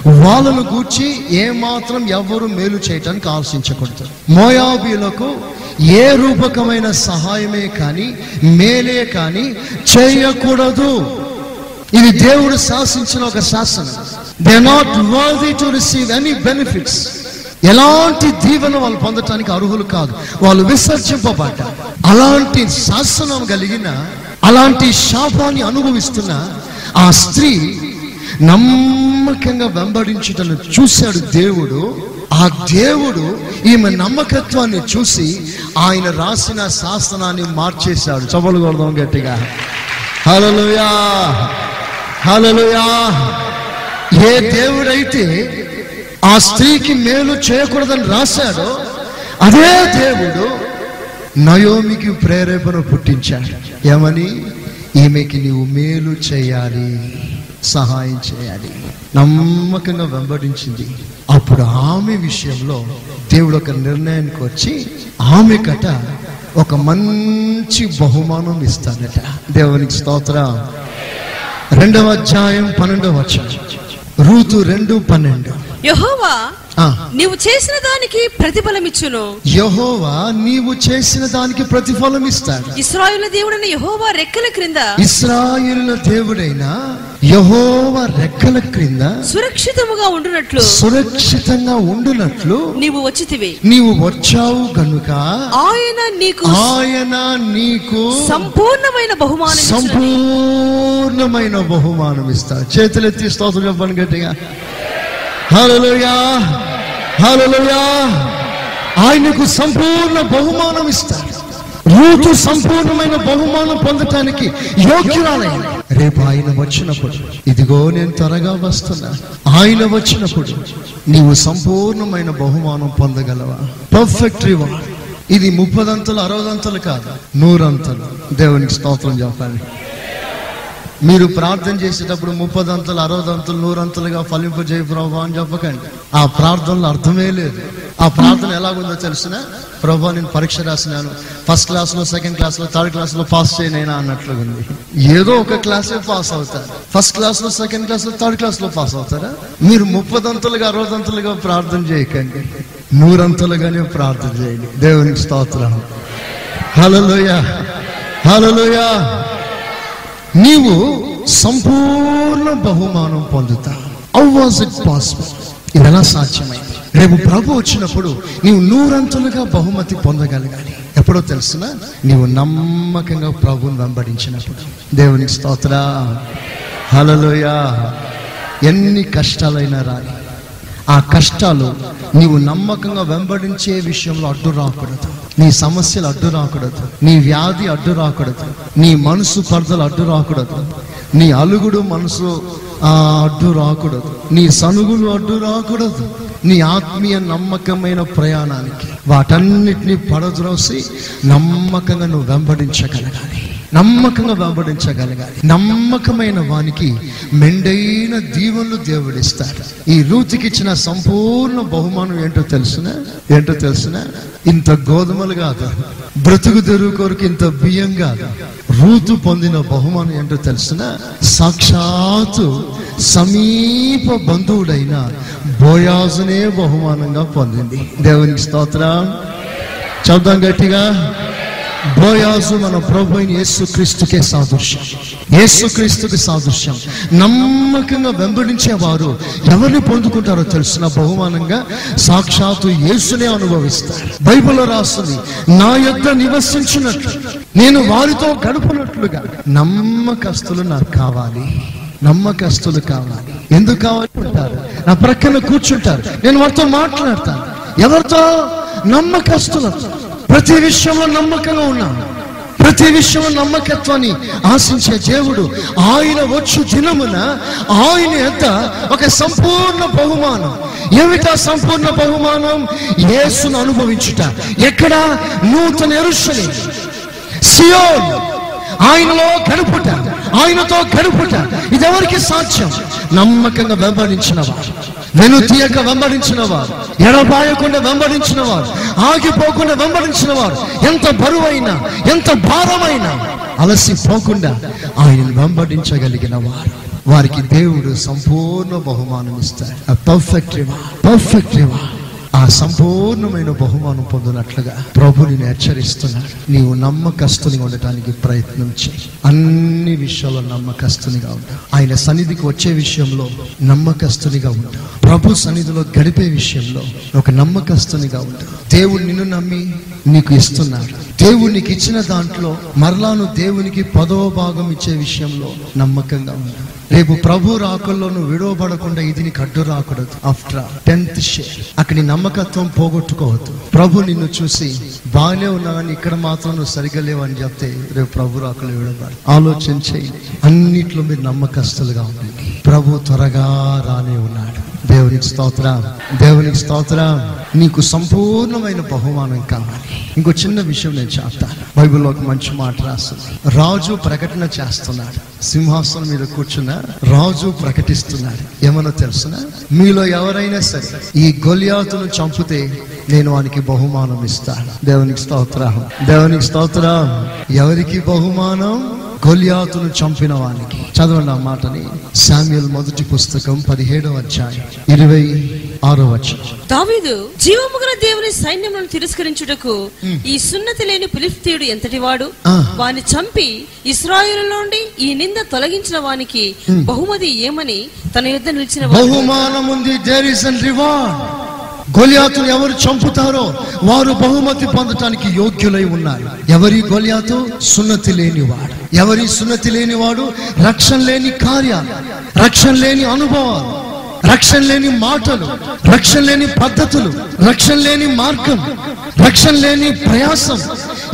Speaker 1: వాళ్ళను గూర్చి ఏమాత్రం ఎవరు మేలు చేయటానికి ఆలోచించకూడదు. మోయాబీలకు ఏ రూపకమైన సహాయమే కానీ మేలే కానీ చేయకూడదు. ఇది దేవుడు శాసించిన ఒక శాసనం. They not worthy to receive any benefits ఎలాంటి దీవెన వాళ్ళు పొందటానికి అర్హులు కాదు. వాళ్ళు విసర్జింపబడ్డారు అలాంటి శాసనం కలిగిన అలాంటి శాపాన్ని అనుభవిస్తున్న ఆ స్త్రీ నమ్మకంగా వెంబడించుటను చూశాడు దేవుడు. ఆ దేవుడు ఈమె నమ్మకత్వాన్ని చూసి ఆయన రాసిన శాసనాన్ని మార్చేశాడు. చవలు కొడదాం గట్టిగా. హలలుయా హలలుయా ఏ దేవుడైతే ఆ స్త్రీకి మేలు చేయకూడదని రాశాడో అదే దేవుడు నయోమికి ప్రేరేపణ పుట్టించాడు. ఏమని? ఈమెకి నీవు మేలు చేయాలి సహాయం చేయాలి. నమ్మకంగా వెంబడించింది. అప్పుడు ఆమె విషయంలో దేవుడు ఒక నిర్ణయానికి వచ్చి ఆమె కట ఒక మంచి బహుమానం ఇస్తాడట. దేవునికి స్తోత్ర. రెండవ అధ్యాయం పన్నెండవ వచనం. రూతు రెండు పన్నెండు.
Speaker 2: యెహోవా నీవు చేసిన దానికి ప్రతిఫలమిచ్చును.
Speaker 1: యెహోవా నీవు చేసిన దానికి ప్రతిఫలం ఇస్తాడు
Speaker 2: ఇస్రాయేలు దేవుడైన యెహోవా రెక్కల క్రింద.
Speaker 1: ఇస్రాయేలుల దేవుడైన యెహోవా రెక్కల క్రింద
Speaker 2: సురక్షితముగా ఉండునట్లు.
Speaker 1: సురక్షితంగా ఉండునట్లు
Speaker 2: నీవు వచ్చితివి.
Speaker 1: నీవు వచ్చావు గనుక
Speaker 2: ఆయన నీకు
Speaker 1: ఆయన నీకు
Speaker 2: సంపూర్ణమైన బహుమానం ఇచ్చును.
Speaker 1: సంపూర్ణమైన బహుమానం ఇస్తాడు చేతులెత్తి స్తోత్రం చెప్పండి గట్టిగా. హల్లెలూయా. హలోయా ఆయనకు సంపూర్ణ బహుమానం ఇస్తారు. రూతు సంపూర్ణమైన బహుమానం పొందటానికి యోగ్యురాలైన రేపు ఆయన వచ్చినప్పుడు ఇదిగో నేను త్వరగా వస్తున్నా. ఆయన వచ్చినప్పుడు నీవు సంపూర్ణమైన బహుమానం పొందగలవా? పర్ఫెక్ట్ రివార్డ్ ఇది ముప్పదంతలు అరవదంతలు కాదు నూరంతలు. దేవునికి స్తోత్రం చెప్పాలి. మీరు ప్రార్థన చేసేటప్పుడు ముప్పదంతలు అరవదంతలు నూరంతలుగా ఫలింపజేయ ప్రభా అని చెప్పకండి. ఆ ప్రార్థనలో అర్థమే లేదు. ఆ ప్రార్థన ఎలాగుందో తెలిసిన? ప్రభా నేను పరీక్ష రాసినాను. ఫస్ట్ క్లాస్లో సెకండ్ క్లాస్లో థర్డ్ క్లాస్లో పాస్ చేయనైనా అన్నట్లుగా ఉంది. ఏదో ఒక క్లాసే పాస్ అవుతారు. ఫస్ట్ క్లాస్లో సెకండ్ క్లాస్లో థర్డ్ క్లాస్లో పాస్ అవుతారా? మీరు ముప్పదంతలుగా అరవదంతలుగా ప్రార్థన చేయకండి. నూరంతలుగానే ప్రార్థన చేయండి. దేవునికి స్తోత్రం. హలోయ హలలోయ నీవు సంపూర్ణ బహుమానం పొందుతా. హౌ వాజ్ ఇట్ పాసిబుల్ ఇది ఎలా సాధ్యమైంది? రేపు ప్రభు వచ్చినప్పుడు నీవు నూరంతులుగా బహుమతి పొందగలగాలి. ఎప్పుడో తెలుసునా? నీవు నమ్మకంగా ప్రభుని వెంబడించినప్పుడు. దేవునికి స్తోత్ర. హలలోయ ఎన్ని కష్టాలైనా రాని ఆ కష్టాలు నీవు నమ్మకంగా వెంబడించే విషయంలో అడ్డు రాకూడదు. నీ సమస్యలు అడ్డు రాకూడదు. నీ వ్యాధి అడ్డు రాకూడదు. నీ మనసు పరదలు అడ్డు రాకూడదు. నీ అలుగుడు మనసు అడ్డు రాకూడదు. నీ సనుగులు అడ్డు రాకూడదు. నీ ఆత్మీయ నమ్మకమైన ప్రయాణానికి వాటన్నిటిని పడద్రోసి నమ్మకంగా నువ్వు వెంబడించగలగాలి. నమ్మకంగా వెంబడించగలగాలి. నమ్మకమైన వానికి మెండైన దీవెనలు దేవుడిస్తారు. ఈ రూతికి ఇచ్చిన సంపూర్ణ బహుమానం ఏంటో తెలుసున? ఏంటో తెలుసున? ఇంత గోధుమలు కాదు. బ్రతుకు తెరువు కొరకు ఇంత బియ్యం కాదు. రూతు పొందిన బహుమానం ఏంటో తెలుసున? సాక్షాత్తు సమీప బంధువుడైన బోయాజునే బహుమానంగా పొందింది. దేవునికి స్తోత్రం. చదుదాం గట్టిగా. బోయాజు మన ప్రభు అయిన యేసుక్రీస్తుకే సాదృశ్యం. యేసుక్రీస్తుకి సాదృశ్యం. నమ్మకంగా వెంబడించేవారు ఎవరిని పొందుకుంటారో తెలిసిన బహుమానంగా సాక్షాత్తు యేసునే అనుభవిస్తారు. బైబిల్లో రాస్తుంది నా యొద్ద నివసించినట్లు నేను వారితో గడుపునట్లుగా నమ్మకస్తులు నాకు కావాలి. నమ్మకస్తులు కావాలి. ఎందుకు కావాలి? ఉంటారు నా ప్రక్కన కూర్చుంటారు. నేను వారితో మాట్లాడతాను. ఎవరితో? నమ్మకస్తులతో. ప్రతి విషయంలో నమ్మకంగా ఉన్నాను. ప్రతి విషయంలో నమ్మకత్వాన్ని ఆశించే దేవుడు ఆయన వచ్చు దినమున ఆయన ఎంత ఒక సంపూర్ణ బహుమానం. ఏమిటా సంపూర్ణ బహుమానం? యేసును అనుభవించుట. ఎక్కడ? నూతన ఎరుషలి సియోన్ ఆయనలో గడుపుట. ఆయనతో గడుపుట. ఇది సాధ్యం? నమ్మకంగా వెంబడించిన వారు. వెనుతీయక వెంబడించిన వారు ఎడబాయకుండా వెంబడించిన వారు ఆగిపోకుండా వెంబడించిన వారు ఎంత బరువైనా ఎంత భారమైనా అలసిపోకుండా ఆయనను వెంబడించగలిగిన వారు. వారికి దేవుడు సంపూర్ణ బహుమానం ఇస్తాడు పర్ఫెక్ట్ పర్ఫెక్ట్ ఆ సంపూర్ణమైన బహుమానం పొందినట్లుగా ప్రభు నేను హెచ్చరిస్తున్నాడు. నీవు నమ్మకస్తునిగా ఉండటానికి ప్రయత్నం చేయి. అన్ని విషయాల్లో నమ్మకస్తునిగా ఉంటా ఆయన సన్నిధికి వచ్చే విషయంలో నమ్మకస్తునిగా ఉంటా ప్రభు సన్నిధిలో గడిపే విషయంలో ఒక నమ్మకస్తునిగా ఉంటా దేవుడు నిన్ను నమ్మి నీకు ఇస్తున్నాడు. దేవుడు నీకు ఇచ్చిన దాంట్లో మరలాను దేవునికి పదవ భాగం ఇచ్చే విషయంలో నమ్మకంగా ఉంటా రేపు ప్రభు రాకుల్లో నువ్వు విడవబడకుండా ఇది నీకు అడ్డు రాకూడదు ఆఫ్టర్ టెన్త్ షేర్ అక్కడ నీ నమ్మకత్వం పోగొట్టుకోవద్దు. ప్రభు నిన్ను చూసి బాగానే ఉన్నావని ఇక్కడ మాత్రం నువ్వు సరిగ్గా లేవు అని చెప్తే రేపు ప్రభు రాకులు విడవబడు ఆలోచన చేయి. అన్నిట్లో మీరు నమ్మకస్తులుగా ఉండండి. ప్రభు త్వరగా రానే ఉన్నాడు. దేవునికి స్తోత్రం దేవునికి స్తోత్రం నీకు సంపూర్ణమైన బహుమానం కావాలి. ఇంకో చిన్న విషయం నేను చెప్తాను బైబిల్లో ఒక మంచి మాట రాస్తుంది. రాజు ప్రకటన చేస్తున్నాడు. సింహాసనం మీద కూర్చున్న రాజు ప్రకటిస్తున్నాడు. ఏమన్నా తెలుసునా? మీలో ఎవరైనా సరే ఈ గొలియాతును చంపితే నేను వానికి బహుమానం ఇస్తాను. దేవునికి స్తోత్రం దేవునికి స్తోత్రం ఎవరికి బహుమానం? గొలియాతును చంపిన వానికి. చదవండి ఆ మాటని. శామ్యుల్ మొదటి పుస్తకం పదిహేడవ అధ్యాయం ఇరవై ఆరో వచనం.
Speaker 2: దావీదు జీవము గల దేవుని సైన్యములను తిరస్కరించుటకు ఈ సున్నతి లేని ఫిలిస్తీయుడు ఎంతటి వాడు. వాని చంపి ఇస్రాయేలు నుండి ఈ నింద తొలగించిన వానికి బహుమతి ఏమని తన యుద్ధ నిలిచిన
Speaker 1: బహుమానం ఉంది దేర్ ఇస్ రివార్డ్. గొలియాతును ఎవరు చంపుతారో వారు బహుమతి పొందటానికి యోగ్యులై ఉన్నారు. ఎవరి గొలియాతు? సున్నతి లేనివాడు. ఎవరి సున్నతి లేనివాడు? రక్షణ లేని కార్యాలు రక్షణ లేని అనుభవాలు రక్షణ లేని మాటలు రక్షణ లేని పద్ధతులు రక్షణ లేని మార్గం రక్షణ లేని ప్రయాసం.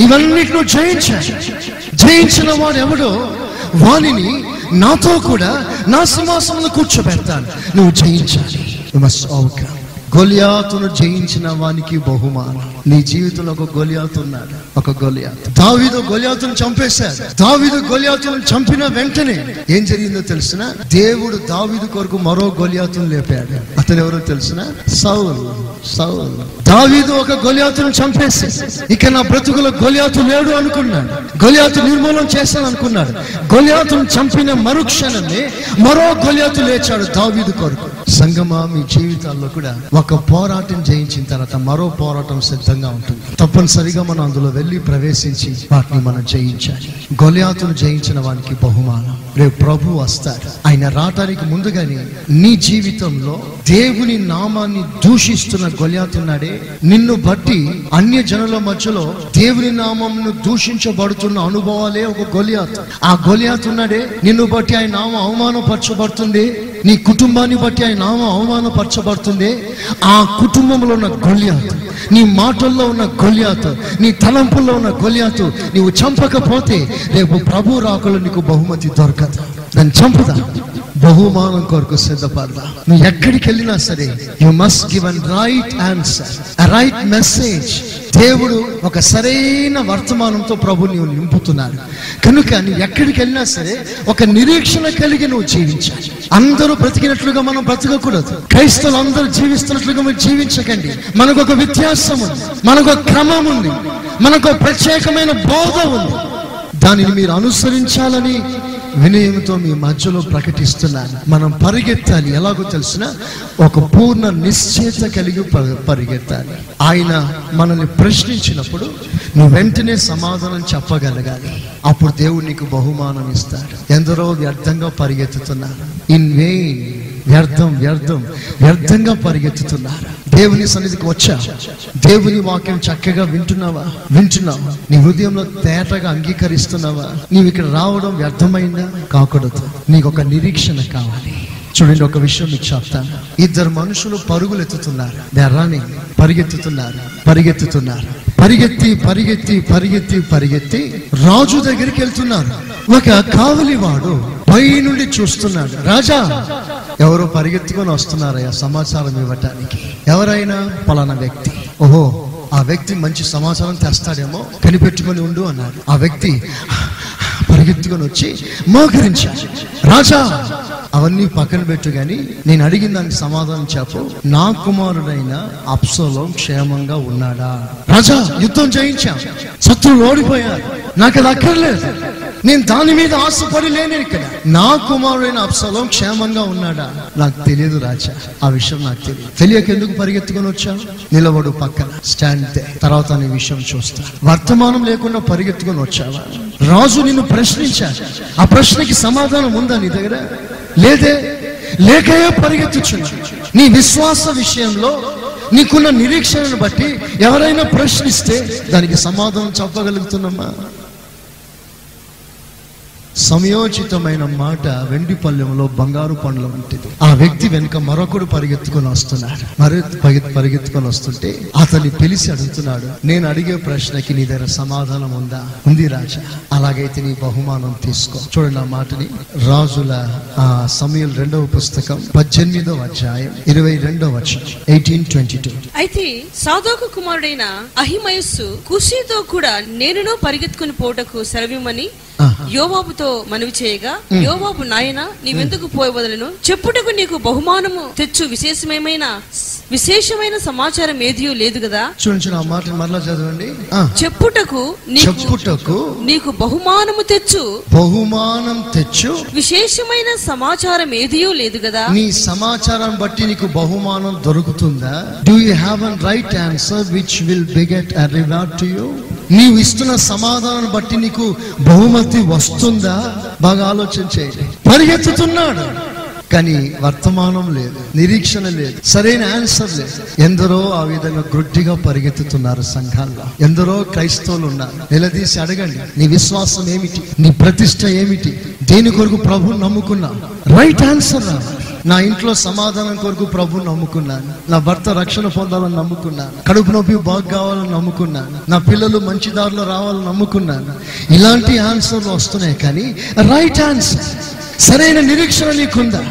Speaker 1: ఇవన్నిటిను జయించాడు. జయించిన వాడు ఎవడో? వానిని నాతో కూడా నా సింహాసనంలో కూర్చోబెడతాను నువ్వు జయించాలి. యు మస్ట్ ఓవర్కమ్ గొలియాతును జయించిన వానికి బహుమానం. నీ జీవితంలో ఒక గొలియాతు ఉన్నాడు. ఒక గొలియాతు. దావిదు గొలియాతును చంపేశాడు. దావిదు గొలియాతును చంపిన వెంటనే ఏం జరిగిందో తెలిసిన? దేవుడు దావిదు కొరకు మరో గొలియాతును లేపాడు. అతను ఎవరో తెలిసిన? సౌలు. సౌలు. దావీదు ఒక గొలియాతును చంపేసి ఇక నా బ్రతుకులో గొలియాతు లేడు అనుకున్నాడు. గొలియాతు నిర్మూలన చేశాను అనుకున్నాడు. గొలియాతును చంపిన మరుక్షణమే మరో గొలియాతు లేచాడు దావీదు కొరకు. సంగమా మీ జీవితాల్లో కూడా ఒక పోరాటం జయించిన తర్వాత మరో పోరాటం సిద్ధంగా ఉంటుంది. తప్పనిసరిగా మనం అందులో వెళ్ళి ప్రవేశించి వాటిని మనం జయించాలి. గొలియాతును జయించిన వానికి బహుమానం. రేపు ప్రభు వస్తాడు. ఆయన రావటానికి ముందుగానే నీ జీవితంలో దేవుని నామాన్ని దూషిస్తున్న గొలియాతున్నాడే నిన్ను బట్టి అన్య జనుల మధ్యలో దేవుని నామంను దూషించబడుతున్న అనుభవాలే ఒక గొలియాత్. ఆ గొలియాతున్నాడే నిన్ను బట్టి ఆయన నామం అవమానపరచబడుతుంది. నీ కుటుంబాన్ని బట్టి ఆయన నామం అవమానపరచబడుతుంది. ఆ కుటుంబంలో ఉన్న గొల్యాత్ నీ మాటల్లో ఉన్న గొల్యాత్ నీ తలంపుల్లో ఉన్న గొల్యాత్ నీవు చంపకపోతే రేపు ప్రభు రాకలు నీకు బహుమతి దొరకదు. దాన్ని చంపుదా? బహుమానం కొరకు సిద్ధపడదా. నువ్వు ఎక్కడికి వెళ్ళినా సరే you must give an right answer right message దేవుడు ఒక సరైన వర్తమానంతో ప్రభు నువ్వు నింపుతున్నాడు. కనుక నువ్వు ఎక్కడికి వెళ్ళినా సరే ఒక నిరీక్షణ కలిగి నువ్వు జీవించాలి. అందరూ బ్రతికినట్లుగా మనం బ్రతకకూడదు. క్రైస్తవులు అందరూ జీవిస్తున్నట్లుగా మీరు జీవించకండి. మనకు ఒక వ్యత్యాసం ఉంది మనకు ఒక క్రమం ఉంది మనకు ఒక ప్రత్యేకమైన బోధ ఉంది. దానిని మీరు అనుసరించాలని వినయంతో మీ మధ్యలో ప్రకటిస్తున్నాను. మనం పరిగెత్తాలి. ఎలాగో తెలిసిన ఒక పూర్ణ నిశ్చేత కలిగి ప- పరిగెత్తాలి. ఆయన మనల్ని ప్రశ్నించినప్పుడు నువ్వు వెంటనే సమాధానం చెప్పగలగాలి. అప్పుడు దేవుడు నీకు బహుమానం ఇస్తాడు. ఎందరో వ్యర్థంగా పరిగెత్తుతున్నారు. ఇన్ వెయిన్ వ్యర్థం వ్యర్థం వ్యర్థంగా పరిగెత్తుతున్నారు. దేవుని సన్నిధికి వచ్చా? దేవుని వాక్యం చక్కగా వింటున్నావా? వింటున్నావా. నీ హృదయంలో తేటగా అంగీకరిస్తున్నావా? నీవు ఇక్కడ రావడం వ్యర్థమైందా? కాకూడదు. నీకు ఒక నిరీక్షణ కావాలి. చూడండి ఒక విషయం మీకు చెప్తాను. ఇద్దరు మనుషులు పరుగులు ఎత్తుతున్నారు దెర్రాని పరిగెత్తుతున్నారు. పరిగెత్తుతున్నారు. పరిగెత్తి పరిగెత్తి పరిగెత్తి పరిగెత్తి రాజు దగ్గరికి వెళ్తున్నారు. ఒక కావలివాడు పై నుండి చూస్తున్నాడు. రాజా ఎవరో పరిగెత్తుకొని వస్తున్నారయ్యా సమాచారం ఇవ్వటానికి. ఎవరైనా పలానా వ్యక్తి. ఓహో ఆ వ్యక్తి మంచి సమాచారం తెస్తాడేమో కనిపెట్టుకొని ఉండు అన్నాడు. ఆ వ్యక్తి పరిగెత్తుకొని వచ్చి మోకరించాడు. రాజా అవన్నీ పక్కన పెట్టు కానీ నేను అడిగిన దానికి సమాధానం చెప్పు. నా కుమారుడైన అప్సలో క్షేమంగా ఉన్నాడా? రాజా యుద్ధం జయించాం శత్రువులు ఓడిపోయారు. నాకు అది అక్కర్లేదు. నేను దాని మీద ఆశపడి లేను ఇక్కడ. నా కుమారుడైన అప్సలం క్షేమంగా ఉన్నాడా? నాకు తెలియదు రాజా. ఆ విషయం నాకు తెలియదు. తెలియక ఎందుకు పరిగెత్తుకొని వచ్చాను నిలబడు పక్కన. స్టాండ్ తర్వాత నీ విషయం చూస్తా. వర్తమానం లేకుండా పరిగెత్తుకొని వచ్చావా? రాజు నిన్ను ప్రశ్నించాడు ఆ ప్రశ్నకి సమాధానం ఉందా నీ దగ్గర? లేదే. లేకయే పరిగెత్తుచున్నా. నీ విశ్వాస విషయంలో నీకున్న నిరీక్షణను బట్టి ఎవరైనా ప్రశ్నిస్తే దానికి సమాధానం చెప్పగలుగుతున్నామా? సమయోచితమైన మాట వెండి పల్లెంలో బంగారు పండ్ల వంటిది. ఆ వ్యక్తి వెనుక మరొకడు పరిగెత్తుకొని వస్తున్నాడు. మరి పరిగె- పరిగెత్తుకొని వస్తుంటే అతన్ని పిలిచి అడుగుతున్నాడు నేను అడిగే ప్రశ్నకి నీ దగ్గర సమాధానం ఉందా? ఉంది రాజా. అలాగైతే నీ బహుమానం తీసుకో. చూడండి ఆ మాటని రాజుల ఆ సమయం రెండవ పుస్తకం పద్దెనిమిదవ అధ్యాయం ఇరవై రెండవ వచనం ఎయిటీన్ ట్వంటీ టూ
Speaker 2: అయితే సాధోకు కుమారుడైన అహిమయస్సు కుషితో కూడా నేనును పరిగెత్తుకుని పోటకు సెలవిమ్మని యోవాబుతో మనవి చేయగా యోవాబు నాయన నీవెందుకు పోయవదలను చెప్పుటకు నీకు బహుమానము తెచ్చు. విశేషమైన విశేషమైన సమాచారం ఏదియో లేదు కదా?
Speaker 1: చూడండి ఆ మరలా చదవండి.
Speaker 2: చెప్పుటకు నీకు
Speaker 1: చెప్పుటకు
Speaker 2: నీకు బహుమానము తెచ్చు.
Speaker 1: బహుమానం తెచ్చు.
Speaker 2: విశేషమైన సమాచారం ఏదియో లేదు కదా?
Speaker 1: నీ సమాచారం బట్టి నీకు బహుమానం దొరుకుతుందా? Do you have an right answer which will beget a reward to you నీవు ఇస్తున్న సమాధానం బట్టి నీకు బహుమతి వస్తుందా? బాగా ఆలోచన చేయండి. పరిగెత్తుతున్నాడు. కానీ వర్తమానం లేదు నిరీక్షణ లేదు సరైన ఆన్సర్ లేదు. ఎందరో ఆ విధంగా గ్రుడ్డిగా పరిగెత్తుతున్నారు సంఘాల్లో. ఎందరో క్రైస్తవులు ఉన్నారు. నిలదీసి అడగండి నీ విశ్వాసం ఏమిటి? నీ ప్రతిష్ట ఏమిటి? దేని కొరకు ప్రభు నమ్ముకున్నా రైట్ ఆన్సర్ రావాలి. నా ఇంట్లో సమాధానం కొరకు ప్రభు నమ్ముకున్నాను. నా భర్త రక్షణ పొందాలని నమ్ముకున్నాను. కడుపు నొప్పి బాగు కావాలని నమ్ముకున్నాను. నా పిల్లలు మంచి దారిలో రావాలని నమ్ముకున్నాను. ఇలాంటి ఆన్సర్లు వస్తున్నాయి కానీ రైట్ ఆన్సర్ సరైన నిరీక్షణ నీకుందా?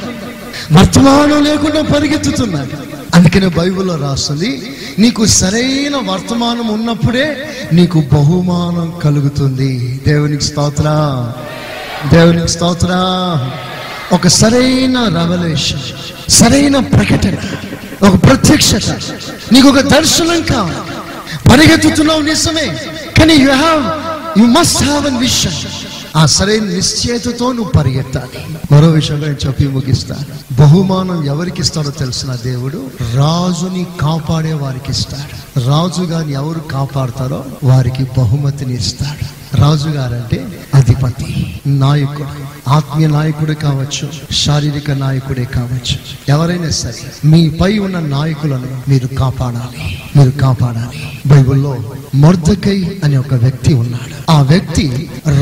Speaker 1: వర్తమానం లేకుండా పరిగెత్తుతున్నాడు అందుకనే బైబిల్లో రాస్తుంది నీకు సరైన వర్తమానం ఉన్నప్పుడే నీకు బహుమానం కలుగుతుంది. దేవునికి స్తోత్ర. దేవునికి స్తోత్ర. ఒక సరైన రెవల్యూషన్ సరైన ప్రకటన ఒక ప్రత్యక్షత నీకు ఒక దర్శనం కావాలి. పరిగెత్తుతున్నావు నిజమే కానీ you have you must have an vision ఆ సరైన నిశ్చేతతో నువ్వు పరిగెత్తాలి. మరో విషయం నేను చెప్పి ముగిస్తా. బహుమానం ఎవరికి ఇస్తాడో తెలిసిన దేవుడు రాజుని కాపాడే వారికి ఇస్తాడు. రాజు గారిని ఎవరు కాపాడతారో వారికి బహుమతిని ఇస్తాడు. రాజు గారంటే అధిపతి నాయకుడు. ఆత్మీయ నాయకుడే కావచ్చు శారీరక నాయకుడే కావచ్చు ఎవరైనా సరే మీపై ఉన్న నాయకులను మీరు కాపాడాలి మీరు కాపాడాలి. బైబిల్లో మొర్దకై అనే ఒక వ్యక్తి ఉన్నాడు. ఆ వ్యక్తి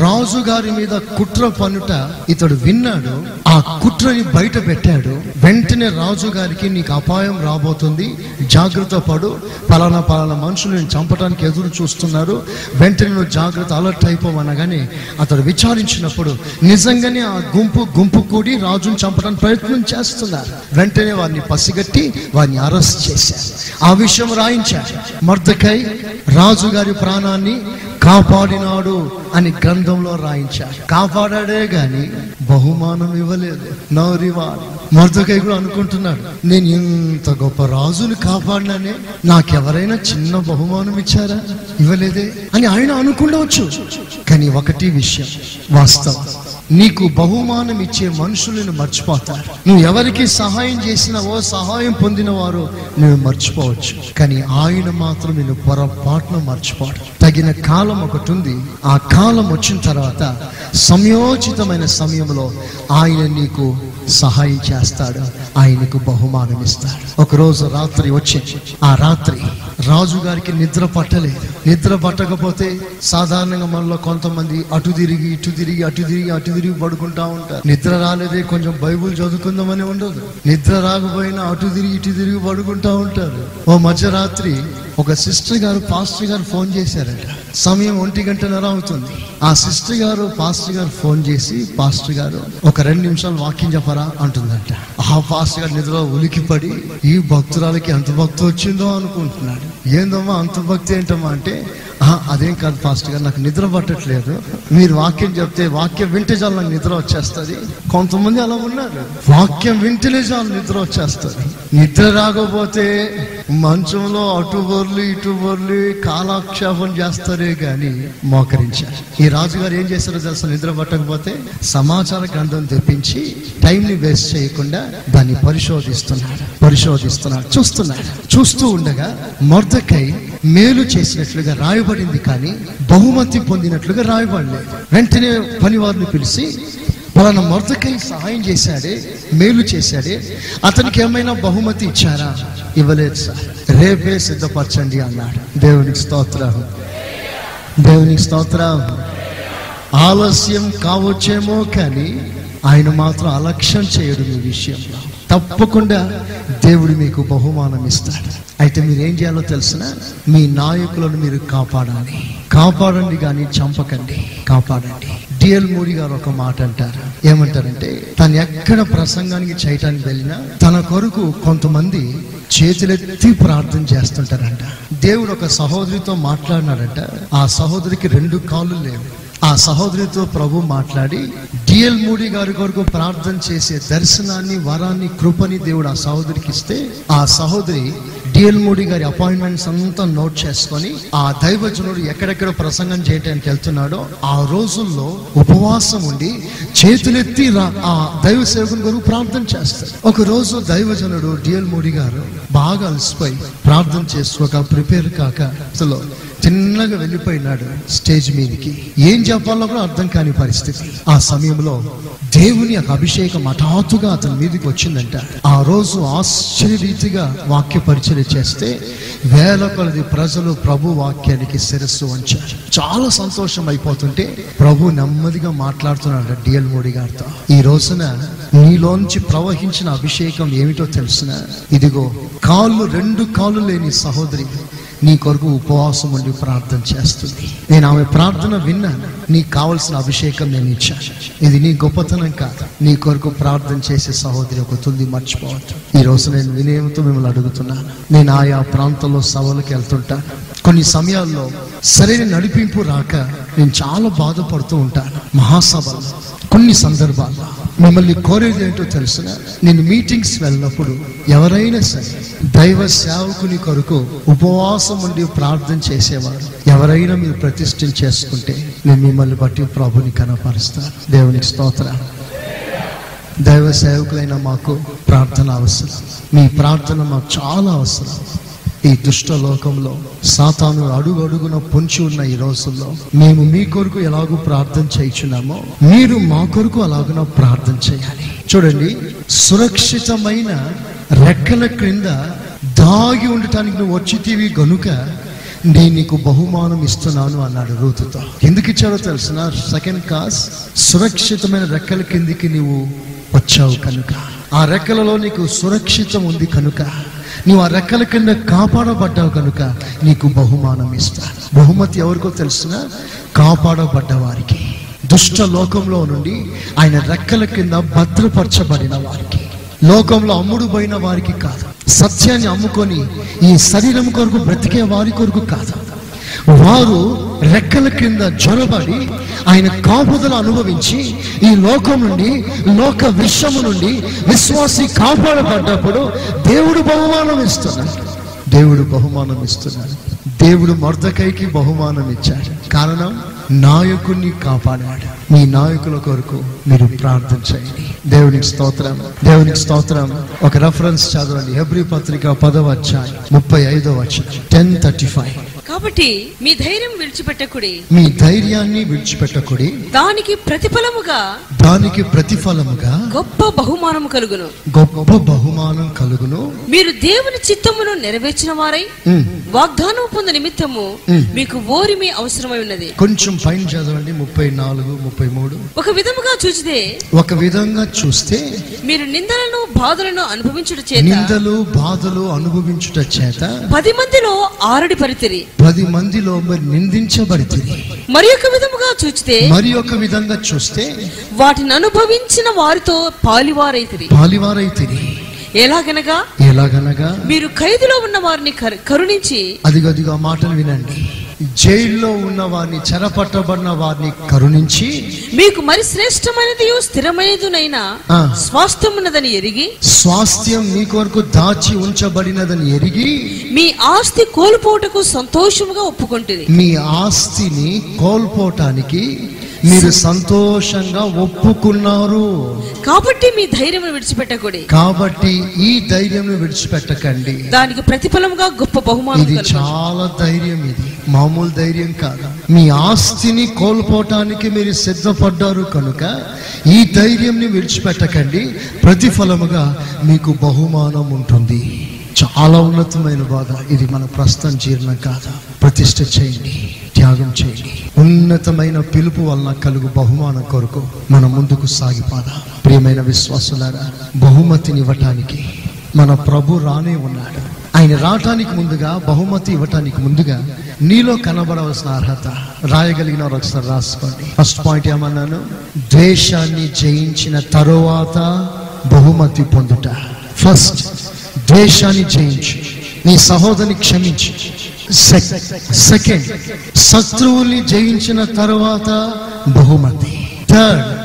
Speaker 1: రాజు గారి మీద కుట్ర పనుట ఇతడు విన్నాడు ఆ కుట్రని బయట పెట్టాడు. వెంటనే రాజు గారికి నీకు అపాయం రాబోతుంది జాగ్రత్త పడు పలానా పలానా మనుషులను చంపడానికి ఎదురు చూస్తున్నారు వెంటనే నువ్వు జాగ్రత్త అలర్ట్ అయిపోవనగానే అతడు విచారించినప్పుడు నిజంగానే ఆ గుంపు గుంపు కూడి రాజును చంపడానికి ప్రయత్నం చేస్తున్నారు. వెంటనే వారిని పసిగట్టి వారిని అరెస్ట్ చేశారు. ఆ విషయం రాయించారు. మర్దకై రాజు గారి ప్రాణాన్ని కాపాడినాడు అని గ్రంథంలో రాయించారు. కాపాడాడే గాని బహుమానం ఇవ్వలేదు. నో రివార్డ్ మర్దకై కూడా అనుకుంటున్నాడు నేను ఇంత గొప్ప రాజును కాపాడినానే నాకెవరైనా చిన్న బహుమానం ఇచ్చారా? ఇవ్వలేదే? అని ఆయన అనుకుండవచ్చు. కానీ ఒకటి విషయం వాస్తవం. నీకు బహుమానం ఇచ్చే మనుషులను మర్చిపోతారు. నువ్వు ఎవరికి సహాయం చేసినావో సహాయం పొందిన వారు నువ్వు మర్చిపోవచ్చు. కానీ ఆయన మాత్రం నేను పొరపాటున మర్చిపోడు. తగిన కాలం ఒకటి ఉంది. ఆ కాలం వచ్చిన తర్వాత సమయోచితమైన సమయంలో ఆయన నీకు సహాయం చేస్తాడు. ఆయనకు బహుమానం ఇస్తాడు. ఒకరోజు రాత్రి వచ్చి ఆ రాత్రి రాజు గారికి నిద్ర పట్టలేదు. నిద్ర పట్టకపోతే సాధారణంగా మనలో కొంతమంది అటు తిరిగి ఇటు తిరిగి అటు తిరిగి అటు తిరిగి పడుకుంటా ఉంటారు. నిద్ర రాలేదే కొంచెం బైబుల్ చదువుకుందామని ఉండదు. నిద్ర రాకపోయినా అటు తిరిగి ఇటు తిరిగి పడుకుంటా ఉంటారు. ఓ మధ్యరాత్రి ఒక సిస్టర్ గారు పాస్టర్ గారు ఫోన్ చేశారంట. సమయం ఒంటి గంటన్నర అవుతుంది. ఆ సిస్టర్ గారు పాస్టర్ గారు ఫోన్ చేసి పాస్టర్ గారు ఒక రెండు నిమిషాలు వాక్యం చెప్పరా? అంటుందంట. ఆ పాస్టర్ గారు నిద్రలో ఉలికిపడి ఈ భక్తురాలకి ఎంత భక్తి వచ్చిందో అనుకుంటున్నాడు. ఏందమ్మా అంత భక్తి ఏంటమ్మా? అంటే "ఆహా, అదేం కాదు పాస్టర్ గారు నాకు నిద్ర పట్టట్లేదు. మీరు వాక్యం చెప్తే వాక్యం వింటే చాలు నాకు నిద్ర వచ్చేస్తుంది. కొంతమంది అలా ఉన్నారు. వాక్యం వింటేనే చాలు నిద్ర వచ్చేస్తుంది. నిద్ర రాకపోతే మంచంలో అటు వర్లు ఇటు వర్లు కాలాక్షేపం చేస్తారే గాని మోకరించారు. ఈ రాజుగారు ఏం చేశారో తెలుసా? నిద్ర పట్టకపోతే సమాచార గ్రంథం తెప్పించి టైంని వేస్ట్ చేయకుండా దాన్ని పరిశోధిస్తున్నాడు పరిశోధిస్తున్నాడు చూస్తున్నాడు చూస్తూ ఉండగా మొర్దకై మేలు చేసినట్లుగా రాయబడింది కానీ బహుమతి పొందినట్లుగా రాయబడలేదు. వెంటనే పనివారిని పిలిచి పలానా మొర్దకై సహాయం చేశాడే మేలు చేశాడే అతనికి ఏమైనా బహుమతి ఇచ్చారా? ఇవ్వలేదు సార్. రేపే సిద్ధపరచండి అన్నాడు. దేవునికి స్తోత్రం. దేవునికి స్తోత్రం. ఆలస్యం కావచ్చేమో కానీ ఆయన మాత్రం అలక్ష్యం చేయడు మీ విషయంలో. తప్పకుండా దేవుడు మీకు బహుమానం ఇస్తాడు. అయితే మీరు ఏం చేయాలో తెలిసిన? మీ నాయకులను మీరు కాపాడాలి. కాపాడండి కానీ చంపకండి. కాపాడండి. డిఎల్ మోడీ గారు ఒక మాట అంటారు. ఏమంటారంటే తను ఎక్కడ ప్రసంగానికి చేయటానికి వెళ్ళినా తన కొరకు కొంతమంది చేతులెత్తి ప్రార్థన చేస్తుంటారంట. దేవుడు ఒక సహోదరితో మాట్లాడినాడంట. ఆ సహోదరికి రెండు కాళ్ళు లేవు. ఆ సహోదరితో ప్రభు మాట్లాడి డిఎల్ మూడి గారి కొరకు ప్రార్థన చేసే దర్శనాన్ని వరాన్ని కృపని దేవుడు ఆ సహోదరికి ఇస్తే ఆ సహోదరి డిఎల్ మూడి గారి అపాయింట్మెంట్స్ అంతా నోట్ చేసుకొని ఆ దైవజనుడు ఎక్కడెక్కడ ప్రసంగం చేయడానికి వెళ్తున్నాడో ఆ రోజుల్లో ఉపవాసం ఉండి చేతులెత్తి ఆ దైవ సేవకుని కొరకు ప్రార్థన చేస్తారు ఒక రోజు దైవజనుడు డిఎల్ మూడి గారు బాగా అలసిపోయి ప్రార్థన చేసుకోక ప్రిపేర్ కాక అసలు తిన్నగా వెళ్ళిపోయినాడు స్టేజ్ మీదకి. ఏం చెప్పాలో కూడా అర్థం కాని పరిస్థితి. ఆ సమయంలో దేవుని యొక్క అభిషేకం హఠాత్తుగా అతని మీదకి వచ్చిందంట. ఆ రోజు ఆశ్చర్యరీతిగా వాక్య పరిచయం చేస్తే వేల కొలది ప్రజలు ప్రభు వాక్యానికి శిరస్సు వంచారు. చాలా సంతోషం అయిపోతుంటే ప్రభు నెమ్మదిగా మాట్లాడుతున్నాడు డిఎల్ మోడీ గారితో. ఈ రోజున నీలోంచి ప్రవహించిన అభిషేకం ఏమిటో తెలిసిన? ఇదిగో కాళ్ళు రెండు కాళ్ళు లేని సహోదరి నీ కొరకు ఉపవాసం ఉండి ప్రార్థన చేస్తుంది. నేను ఆమె ప్రార్థన విన్నాను నీకు కావలసిన అభిషేకం నేను ఇచ్చాను. ఇది నీ గొప్పతనం కాదు. నీ కొరకు ప్రార్థన చేసే సహోదరి ఒక తుంది మర్చిపోవద్దు. ఈ రోజు నేను వినయంతో మిమ్మల్ని అడుగుతున్నాను నేను ఆయా ప్రాంతంలో సభలకు వెళ్తుంటాను కొన్ని సమయాల్లో సరైన నడిపింపు రాక నేను చాలా బాధపడుతూ ఉంటాను. మహాసభలో కొన్ని సందర్భాల్లో మిమ్మల్ని కోరేది ఏంటో తెలుసిన నేను మీటింగ్స్ వెళ్ళినప్పుడు ఎవరైనా సరే దైవ సేవకుని కొరకు ఉపవాసం ఉండి ప్రార్థన చేసేవారు. ఎవరైనా మీరు ప్రతిష్ఠ చేసుకుంటే నేను మిమ్మల్ని బట్టి ప్రభుని కనపరుస్తాను దేవునికి స్తోత్ర దైవ సేవకులైన మాకు ప్రార్థన అవసరం. మీ ప్రార్థన మాకు చాలా అవసరం. ఈ దుష్ట లోకంలో సాతాను అడుగు అడుగున పొంచి ఉన్న ఈ రోజుల్లో మేము మీ కొరకు ఎలాగో ప్రార్థన చేయించున్నామో మీరు మా కొరకు అలాగున ప్రార్థన చేయాలి. చూడండి సురక్షితమైన రెక్కల క్రింద దాగి ఉండటానికి నువ్వు వచ్చితీవి గనుక నేను నీకు బహుమానం ఇస్తున్నాను అన్నాడు రూతుతో. ఎందుకు ఇచ్చాడో తెలిసిన? సెకండ్ కాస్ సురక్షితమైన రెక్కల కిందికి నీవు వచ్చావు కనుక. ఆ రెక్కలలో నీకు సురక్షితం ఉంది కనుక. నువ్వు ఆ రెక్కల కింద కాపాడబడ్డావు కనుక నీకు బహుమానం ఇస్తాను బహుమతి ఎవరికో తెలిసిన? కాపాడబడ్డ వారికి దుష్ట లోకంలో నుండి ఆయన రెక్కల కింద భద్రపరచబడిన వారికి. లోకంలో అమ్ముడు పోయిన వారికి కాదు. సత్యాన్ని అమ్ముకొని ఈ శరీరం కొరకు బ్రతికే వారి కొరకు కాదు. వారు రెక్కల కింద జొరబడి ఆయన కాపుదల అనుభవించి ఈ లోకం నుండి లోక విషము నుండి విశ్వాసి కాపాడబడ్డప్పుడు దేవుడు బహుమానం ఇస్తున్నాడు. దేవుడు బహుమానం ఇస్తున్నాడు. దేవుడు మర్దకైకి బహుమానం ఇచ్చాడు. కారణం నాయకుడిని కాపాడాడు. మీ నాయకుల కొరకు మీరు ప్రార్థన చేయండి. దేవునికి స్తోత్రం. దేవునికి స్తోత్రం. ఒక రెఫరెన్స్ చదవండి. హెబ్రి పత్రిక పదవ అధ్యాయం ముప్పై ఐదో వచ్చాయి టెన్ థర్టీ ఫైవ్.
Speaker 2: కాబట్టి మీ ధైర్యం విడిచిపెట్టకుడి.
Speaker 1: మీ ధైర్యాన్ని విడిచిపెట్టకుడి.
Speaker 2: దానికి ప్రతిఫలముగా
Speaker 1: దానికి ప్రతిఫలముగా
Speaker 2: గొప్ప బహుమానము కలుగును.
Speaker 1: గొప్ప బహుమానం కలుగును.
Speaker 2: మీరు దేవుని చిత్తమును నెరవేర్చిన వారై. వాగ్దానం పొంద నిమిత్తము. మీకు ఓరిమి అవసరమై ఉన్నది.
Speaker 1: కొంచెం పైన చదవండి ముప్పై నాలుగు ముప్పై మూడు.
Speaker 2: ఒక విధముగా చూచితే
Speaker 1: ఒక విధంగా చూస్తే
Speaker 2: మీరు నిందలను బాధలను అనుభవించుట చేత
Speaker 1: నిందలు బాధలు అనుభవించుట చేత
Speaker 2: పది మందిలో ఆరడి పరితిరి.
Speaker 1: పది మందిలో మరి నిందించబడితిరి.
Speaker 2: మరి ఒక విధముగా చూచితే
Speaker 1: మరి ఒక విధంగా చూస్తే
Speaker 2: వాటిని అనుభవించిన వారితో పాలివారైతిరి.
Speaker 1: పాలివారైతిరి.
Speaker 2: ఎలాగనగా
Speaker 1: ఎలాగనగా?
Speaker 2: మీరు ఖైదులో ఉన్న వారిని కరు- కరుణించి
Speaker 1: అదిగదిగా మాటలు వినండి. జైల్లో ఉన్న వారిని చెరపట్టబడిన వారిని కరుణించి
Speaker 2: మీకు మరి శ్రేష్టమైనది స్థిరమైనదినైనా
Speaker 1: ఆ.
Speaker 2: స్వాస్థ్యమున్నదని ఎరిగి
Speaker 1: స్వాస్థ్యం మీ కొరకు దాచి ఉంచబడినదని ఎరిగి
Speaker 2: మీ ఆస్తి కోల్పోటకు సంతోషముగా ఒప్పుకుంటుంది
Speaker 1: మీ ఆస్తిని కోల్పోటానికి మీరు సంతోషంగా ఒప్పుకున్నారు.
Speaker 2: కాబట్టి మీ ధైర్యం విడిచిపెట్టకూడి.
Speaker 1: కాబట్టి ఈ ధైర్యం విడిచిపెట్టకండి.
Speaker 2: దానికి ప్రతిఫలముగా గొప్ప బహుమానం
Speaker 1: ఇది. చాలా ధైర్యం ఇది. మామూలు ధైర్యం కాదు? మీ ఆస్తిని కోల్పోవటానికి మీరు సిద్ధపడ్డారు కనుక ఈ ధైర్యంని విడిచిపెట్టకండి. ప్రతిఫలముగా మీకు బహుమానం ఉంటుంది. చాలా ఉన్నతమైన బాధ. ఇది మన ప్రస్తుతం జీర్ణం కాదు? ప్రతిష్ట చేయండి. త్యాగం చేయండి. ఉన్నతమైన పిలుపు వలన కలుగు బహుమానం కొరకు మన ముందుకు సాగిపోదా? ప్రియమైన విశ్వాసులారా బహుమతిని ఇవ్వటానికి మన ప్రభు రానే ఉన్నాడు. ఆయన రావటానికి ముందుగా బహుమతి ఇవ్వటానికి ముందుగా నీలో కనబడవలసిన అర్హత రాయగలిగిన వారు ఒకసారి రాసుకోండి. ఫస్ట్ పాయింట్ ఏమన్నాను? ద్వేషాన్ని జయించిన తరువాత బహుమతి పొందుట. ఫస్ట్ ద్వేషాన్ని జయించు. నీ సహోదరిని క్షమించు. సెకండ్ శత్రువుల్ని జయించిన తర్వాత బహుమతి. థర్డ్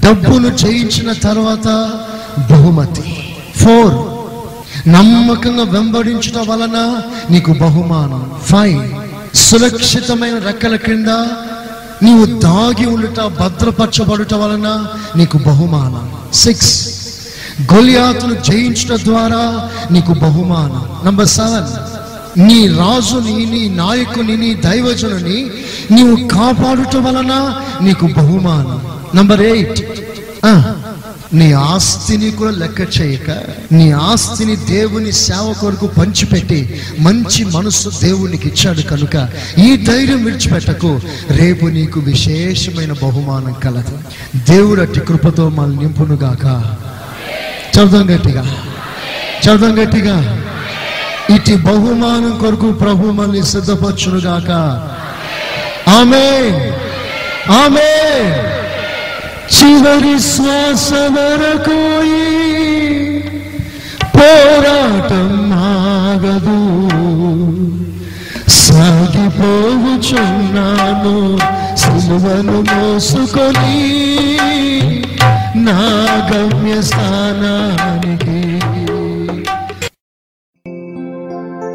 Speaker 1: డబ్బును జయించిన తర్వాత బహుమతి. ఫోర్ నమ్మకంగా వెంబడించడం వలన నీకు బహుమానం. ఫైవ్ సురక్షితమైన రెక్కల క్రింద నీవు దాగి ఉండుట భద్రపరచబడుట వలన నీకు బహుమానం. సిక్స్ గొలియాతులు జయించడం ద్వారా నీకు బహుమానం. నంబర్ సెవెన్ నీ రాజుని నీ నాయకుని నీ దైవజనుని నీవు కాపాడుట వలన నీకు బహుమానం. నంబర్ ఎయిట్ నీ ఆస్తిని కూడా లెక్క చేయక నీ ఆస్తిని దేవుని సేవ కొరకు పంచిపెట్టి మంచి మనసు దేవునికి ఇచ్చాడు కనుక ఈ ధైర్యం విడిచిపెట్టకు. రేపు నీకు విశేషమైన బహుమానం కలదు. దేవుడు అట్టి కృపతో మనల్ని నింపునుగాక. చదువు గట్టిగా చదువు గట్టిగా ఇటు బహుమానం కొరకు ప్రభు మనల్ని సిద్ధపరచునుగాక. ఆమె ఆమె చివరి శ్వాస వరకు పోరాటం ఆగదు. సాగిపోవుచున్నాను సిలువను మోసుకొని నా గమ్య స్థానానికి